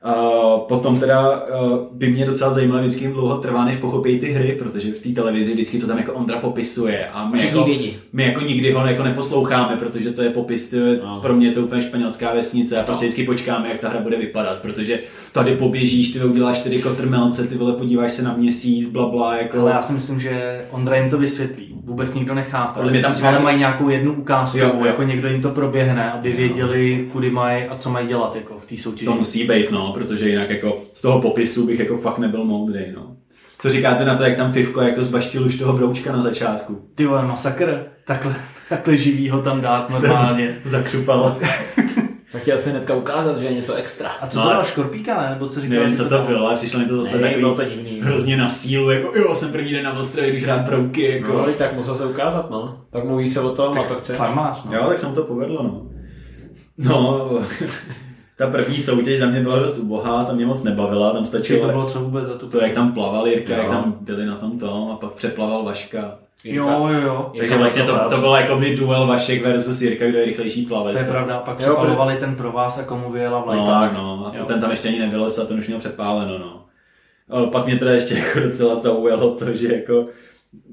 Uh, potom teda uh, by mě docela zajímalo vždycky, dlouho trvá, než pochopí ty hry, protože v té televizi vždycky to tam jako Ondra popisuje a my, jako, vědí. my jako nikdy ho jako neposloucháme, protože to je popis, to je, No. pro mě je to úplně španělská vesnice a prostě vždycky počkáme, jak ta hra bude vypadat, protože tady poběžíš, ty uděláš čtyři kotrmelce, ty vole podíváš se na měsíc, bla bla, jako... Ale já si myslím, že Ondra jim to vysvětlí. Vůbec nikdo nechápe. Podle mě tam si ale mají nějakou jednu ukázku, Jo, jo. jako někdo jim to proběhne, aby věděli, kudy mají a co mají dělat jako v té soutěži. To musí být, no, protože jinak jako z toho popisu bych jako fakt nebyl moudrý, no. Co říkáte na to, jak tam Fivko jako zbaštil už toho broučka na začátku? Ty vole, masakr. Takhle, takhle živý ho tam dát <laughs> normálně. Zakřupal. <laughs> Tak chtěl si hnedka ukázat, že je něco extra. A co No to a- bylo, škorpíka, ne? Nebo co říkal? Nevím, co to bylo, ale přišlo mi to zase Ne, takový bylo to divný. hrozně na sílu, jako jo, jsem první den na ostrově, když hrát brouky, jako. No, tak musel se ukázat, no. Tak mluví se o tom a to chce. Farmář, no. Jo, tak se mu to povedlo, no. No, <laughs> ta první soutěž za mě byla dost ubohá, tam mě moc nebavila, tam stačilo to bylo co vůbec za tu to, jak tam plaval Jirka, jak Jo. tam byli na tom tom a pak přeplaval Vaška. Jo, jo, jo. Takže vlastně to, to bylo jako by duel Vašek versus Jirka, kdo je rychlejší plavec. To je pravda, pak Jo, přepalovali ten pro vás a komu vyjela No, vlajka. no, a to Jo. ten tam ještě ani nevylez a ten už měl přepáleno, no. O, pak mě teda ještě jako docela zaujalo to, že jako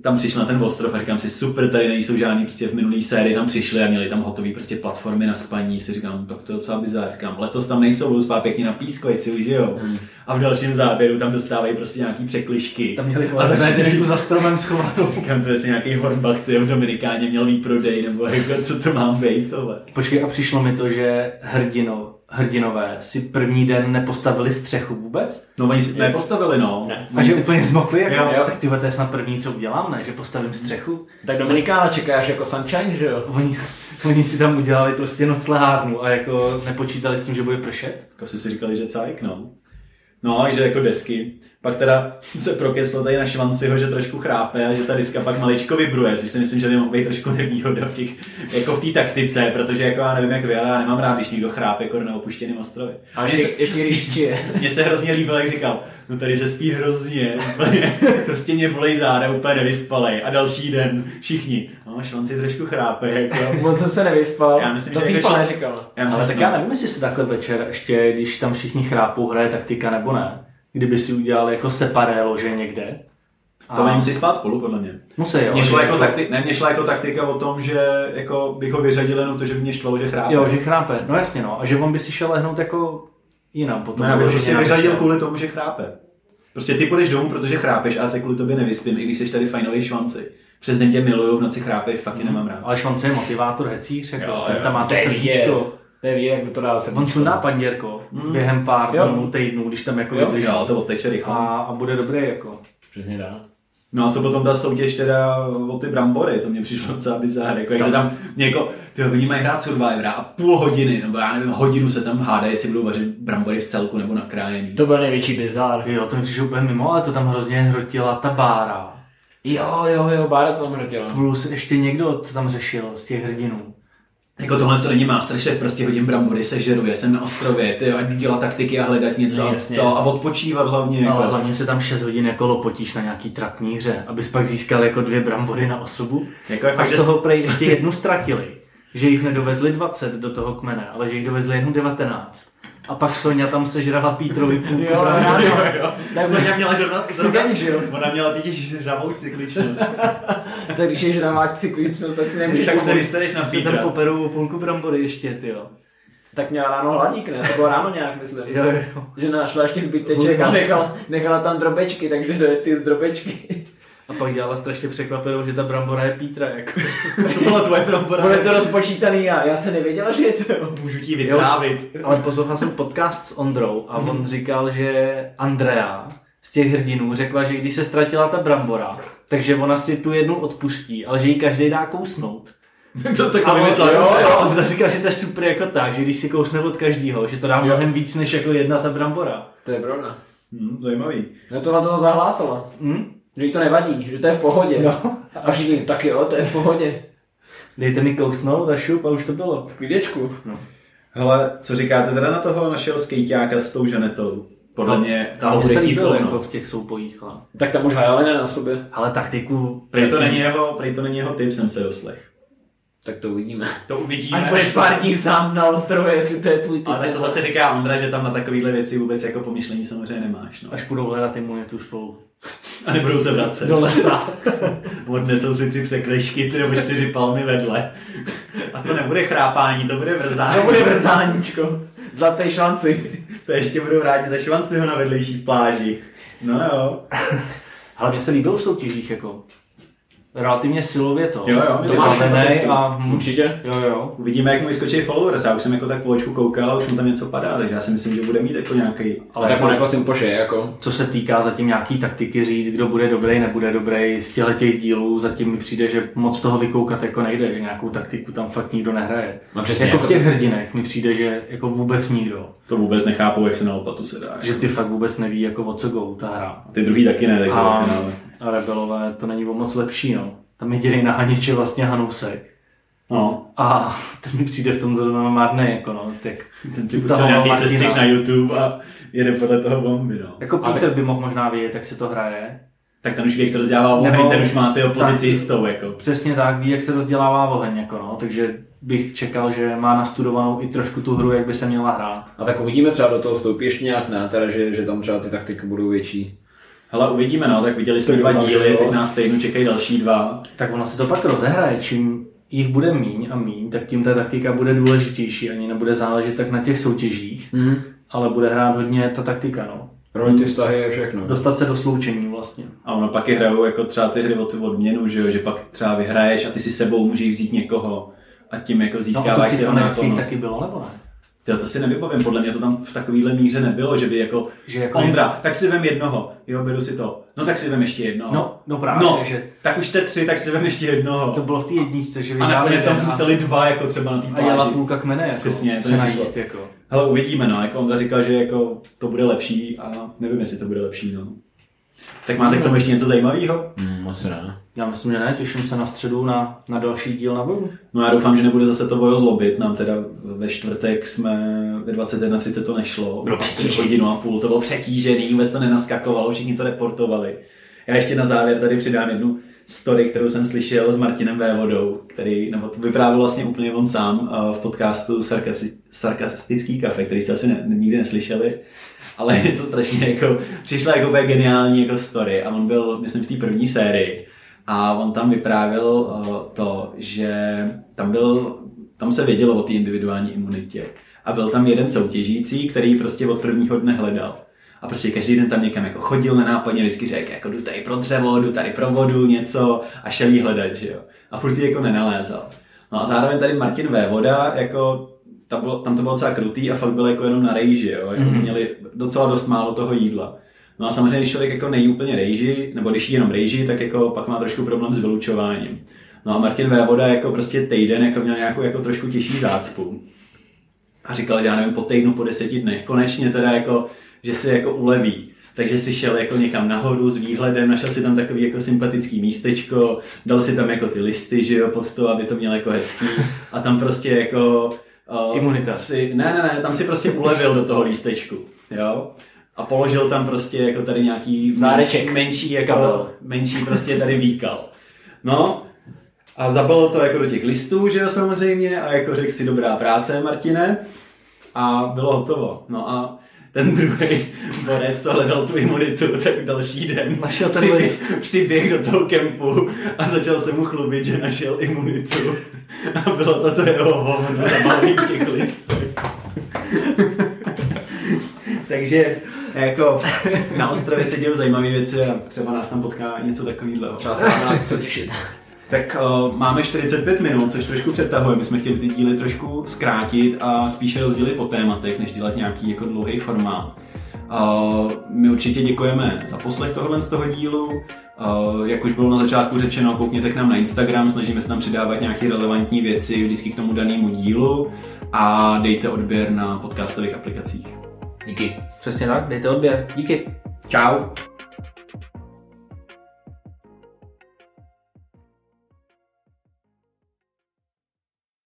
tam přišel na ten ostrov a říkám si, super, tady nejsou žádný prostě v minulý sérii, tam přišli a měli tam hotový prostě platformy na spaní, si říkám, tak to je docela bizár, říkám, letos tam nejsou, budou spát pěkně na písku, ať si užijou. Hmm. A v dalším záběru tam dostávají prostě nějaký překlišky. Tam měli a začínají za stromem schovanou. <laughs> Říkám, to je asi nějaký Hornbach, ty v Dominikáně měl výprodej, nebo jako, co to mám být, tohle. Počkej, a přišlo mi to, že hrdino, hrdinové si první den nepostavili střechu vůbec? No, oni si nepostavili, no. Ne. A že úplně zmokli, jako, Jo. jo. tak ty to je snad první, co udělám, ne? Že postavím střechu. Tak Dominikána čekáš jako sunshine, že jo? Oni, oni si tam udělali prostě noclehárnu a jako nepočítali s tím, že bude pršet. Jako si si říkali, že cajk, no. No, takže jako desky. Pak teda se prokeslo tady na Švanciho, že trošku chrápe a že ta diska pak maličko vibruje, což si myslím, že by mohl být trošku nevýhoda v těch, jako v té taktice, protože jako já nevím jak vy, ale já nemám rád, když někdo chrápe jako na opuštěném ostrově. A ještě, se, ještě když je. <laughs> mně se hrozně líbilo, jak říkal, no tady se spí hrozně, úplně, <laughs> prostě mě bolej záda, úplně nevyspalej. A další den všichni, no Švanci trošku chrápe, jako. <laughs> Moc jsem se nevyspal. Já myslím, to že jako neříkal. Já myslím, Ale tak no. já nevím, jestli se takhle večer ještě, když tam všichni chrápou, hraje taktika nebo ne. Kdyby si udělal jako separé lože někde. To oni musí spát spolu, podle mě. Musí, jo. Mně šlo že jako, takti- ne, mně šla jako taktika o tom, že jako bych ho vyřadil jenom to, že by mě štvalo, že chrápe. Jo, že chrápe, no jasně no. A že on by si šel lehnout jako jinam potom. no, já bych ho vyloženě prostě vyřadil kvůli tomu, že chrápe. Prostě ty půjdeš domů, protože chrápeš a já se kvůli tobě nevyspím, i když jsi tady fajnový švanci. Přes den tě miluju, v noci chrápeš, fakt tě nemám rád. Ale Švance je motivátor, hecíř, jako, Jo, ten jo, tam má to to je vidět. srdíčko. Neví, jak by to dál se On sundá panděrko během pár Jo. dnů, týdnů, když tam jako Jo. vydrží. Jo, to odteče rychle. A, a bude dobrý jako. Přesně tak. No a co potom ta soutěž teda o ty brambory, to mě přišlo docela bizár, jako jak se tam něko, ty oni mají hrát Survivora a půl hodiny, nebo já nevím, hodinu se tam hádají, jestli budou vařit brambory v celku nebo nakrájený. To byl největší bizár. Jo, to mi přišlo úplně mimo, ale to tam hrozně hrotila ta bára. Jo, jo, jo, Bára to tam hrotila. Plus ještě někdo to tam řešil z těch hrdinů. Jako tohle to není Masterchef, prostě hodím brambory, sežeru, jsem na ostrově, ty jo, ať dělat taktiky a hledat něco No, jasně. to, a odpočívat hlavně. Jako. Ale hlavně se tam 6 hodin jako lopotíš na nějaký trapní hře, abys pak získal jako dvě brambory na osobu. Jako je A z toho prej ještě jednu ztratili. Že jich nedovezli 20 do toho kmene, ale že jich dovezli jenom 19. A pak Sonja tam sežrala Pítrovi půlku Jo, jo, jo. Tak Sonia měla žrvat Sonia, že jo? Ona měla totiž žravou cykličnost. <laughs> Tak když je žravák cykličnost, tak si nemůžeš tak se vysereš na Si tam Pítra. poperou o půlku brambory ještě, ty jo. Tak měla ráno hladík, ne? To bylo ráno nějak, myslím. Jo, jo. Že našla ještě zbyteček a nechala, nechala tam drobečky, takže dojde ty z drobečky. A pak dělala strašně překvapenou, že ta brambora je Pítra, jako. <laughs> To byla tvoje brambora. Bude to rozpočítaný já, já jsem nevěděla, že je to. Můžu ti vytrávit. Ale poslouchal jsem podcast s Ondrou a on říkal, že Andrea z těch hrdinů řekla, že když se ztratila ta brambora, takže ona si tu jednu odpustí, ale že ji každý dá kousnout. <laughs> to, tak A to on- vymyslel. jo, jo, Ondra říkal, že to je super jako tak, že když si kousne od každého, že to dá mnohem víc než jako jedna ta brambora. To je pravda. Hm, zajímavý. No to na to zahlásila. Hm? Že jí to nevadí, že to je v pohodě. No. A všichni, tak jo, to je v pohodě. Dejte mi kousnout a šup a už to bylo. V klidečku. Hele, co říkáte teda na toho našeho skejťáka s tou Žanetou? Podle mě ta No, Mně se bude líbilo jako no. v těch soubojích. Ale, Tak tam už hajali na sobě. ale taktiku... Prej to, není jeho, prej to není jeho tip, jsem se doslech. Tak to uvidíme. To uvidíme. Až budeš pár dní sám na ostrově, jestli to je tvůj typ. Ale tak to zase říká Ondra, že tam na takovéhle věci vůbec jako pomyšlení samozřejmě nemáš. No. Až budou hledat imunitu spolu. A nebudou se vracet. Do lesa. <laughs> Odnesou si tři překlešky, ty nebo čtyři palmy vedle. A to nebude chrápání, to bude vrzání. To bude vrzáníčko. Zlaté šanci. To ještě budou rádi za švanci ho na vedlejší pláži. No jo. Ale mně se líbilo v soutěžích jako. Relativně silově to. Jo, jo, to má a... hm, Určitě. Jo, jo. Uvidíme, jak mu vyskočí followers. Já už jsem jako tak po očku koukal a už mu tam něco padá, takže já si myslím, že bude mít jako nějaký. Ale tak on jako, jako Simpoše, jako. co se týká zatím nějaký taktiky říct, kdo bude dobrý, nebude dobrý, z těch dílů zatím mi přijde, že moc toho vykoukat jako nejde, že nějakou taktiku tam fakt nikdo nehraje. No přesně, jako jako v těch hrdinech mi přijde, že jako vůbec nikdo. To vůbec nechápu, jak se na lopatu se dá. Že ty fakt vůbec neví, jako o co go ta hra. Ty druhý taky ne, takže A, finále. A rebelové to není o moc lepší, no. Tam jediný na haniče vlastně Hanousek. No, A ten mi přijde v tom zrovna marný, jako no, tak ten si pustil nějaký sestřih na YouTube a jede podle toho bomby, no. Jako Peter by mohl možná vědět, jak se to hraje. Tak ten už ví, jak se rozdělává oheň, Nebo- ten už má ty opozici tak. jistou, jako. Přesně tak, ví, jak se rozdělává oheň, jako no, takže bych čekal, že má nastudovanou i trošku tu hru, jak by se měla hrát. A tak uvidíme třeba do toho vstoupí ještě nějak ne, teda, že, že tam třeba ty taktiky budou větší. Hele, uvidíme, no, tak viděli jsme dva díly, teď nás týdnu čekají další dva. Tak ono se to pak rozehraje, čím jich bude míň a míň, tak tím ta taktika bude důležitější, ani nebude záležet tak na těch soutěžích, Mhm. ale bude hrát hodně ta taktika, no. Roli ty vztahy je všechno. Dostat se do sloučení vlastně. A ono pak i hrajou jako třeba ty hry o tu odměnu, že jo, že pak třeba vyhraješ a ty si sebou můžeš vzít někoho a tím jako No, a to získáváš v si těch taky bylo, nebo ne? Tyjo, to si nevybavím, podle mě to tam v takovýhle míře nebylo, že by jako, Že jako- Ondra, tak si vem jednoho, jo, beru si to, no tak si vem ještě jednoho. No, no právě, no že tak už jste tři, tak si vem ještě jednoho. to bylo v té jedničce, že a vyhráli nakonec tam a- zůstali dva, jako třeba na té a jela pláži. půlka kmene, jako Přesně, to se najíst, přišlo. jako. Hele, uvidíme, no, jako Ondra říkal, že jako to bude lepší a nevím, jestli to bude lepší, no. Tak máte k tomu ještě něco zajímavého? Mm, moc ne. Já myslím, že ne, těším se na středu na, na další díl na boju. No já doufám, že nebude zase to bojo zlobit. Nám teda ve čtvrtek jsme ve 21.30 to nešlo. Bylo Prostě hodinu a půl, to bylo přetížený, vůbec to nenaskakovalo, všichni to reportovali. Já ještě na závěr tady přidám jednu story, kterou jsem slyšel s Martinem Vévodou, který, nebo to vyprávěl vlastně úplně on sám eh, v podcastu Sarkasti- Sarkastický kafe, který jste asi ne, nikdy neslyšeli. Ale je to strašně jako, přišla jako úplně geniální jako story a on byl, myslím, v té první sérii a on tam vyprávěl eh, to, že tam byl, tam se vědělo o té individuální imunitě a byl tam jeden soutěžící, který prostě od prvního dne hledal. A prostě každý den tam někam jako chodil nenápadně, vždycky řekl, jako jdu tady pro dřevo, jdu tady pro vodu, něco a šel jí hledat, že jo. A furt ji jako nenalézal. No a zároveň tady Martin Vévoda, jako tam, bylo, tam to bylo docela krutý a fakt bylo jako jenom na rejži, jo? Jako mm-hmm. měli docela dost málo toho jídla. No a samozřejmě, když člověk jako nejí úplně rejži, nebo když jí jenom rejži, tak jako pak má trošku problém s vylučováním. No a Martin Vévoda jako prostě týden jako měl nějakou jako trošku těžší zácpu. A říkal, že já nevím, po týdnu, po deseti dnech, konečně teda jako, že si jako uleví. Takže si šel jako někam nahoru s výhledem, našel si tam takový jako sympatický místečko, dal si tam jako ty listy, že jo, pod to, aby to mělo jako hezký. A tam prostě jako... Uh, Imunita. Si, ne, ne, ne, tam si prostě ulevil do toho lístečku, jo. A položil tam prostě jako tady nějaký Dáreček. menší, jako, Kabel. menší prostě tady výkal. No, a zabalo to jako do těch listů, že jo, samozřejmě, a jako řekl si dobrá práce, Martine, a bylo hotovo. No a ten druhý borec, co hledal tu imunitu, tak další den Našel ten přiběh, list. přiběh do toho kempu a začal se mu chlubit, že našel imunitu. A bylo to to jeho hovno zabalení těch listů. Takže jako na ostrově se dějou zajímavé věci a třeba nás tam potká něco takového. Třeba se na co těšit. Tak uh, máme 45 minut, což trošku přetahuje. My jsme chtěli ty díly trošku zkrátit a spíše rozdělit po tématech, než dělat nějaký jako dlouhý formát. Uh, my určitě děkujeme za poslech tohohle z toho dílu. Uh, jak už bylo na začátku řečeno, koukněte k nám na Instagram, snažíme se tam přidávat nějaké relevantní věci vždycky k tomu danému dílu a dejte odběr na podcastových aplikacích. Díky. Přesně tak, dejte odběr. Díky. Ciao.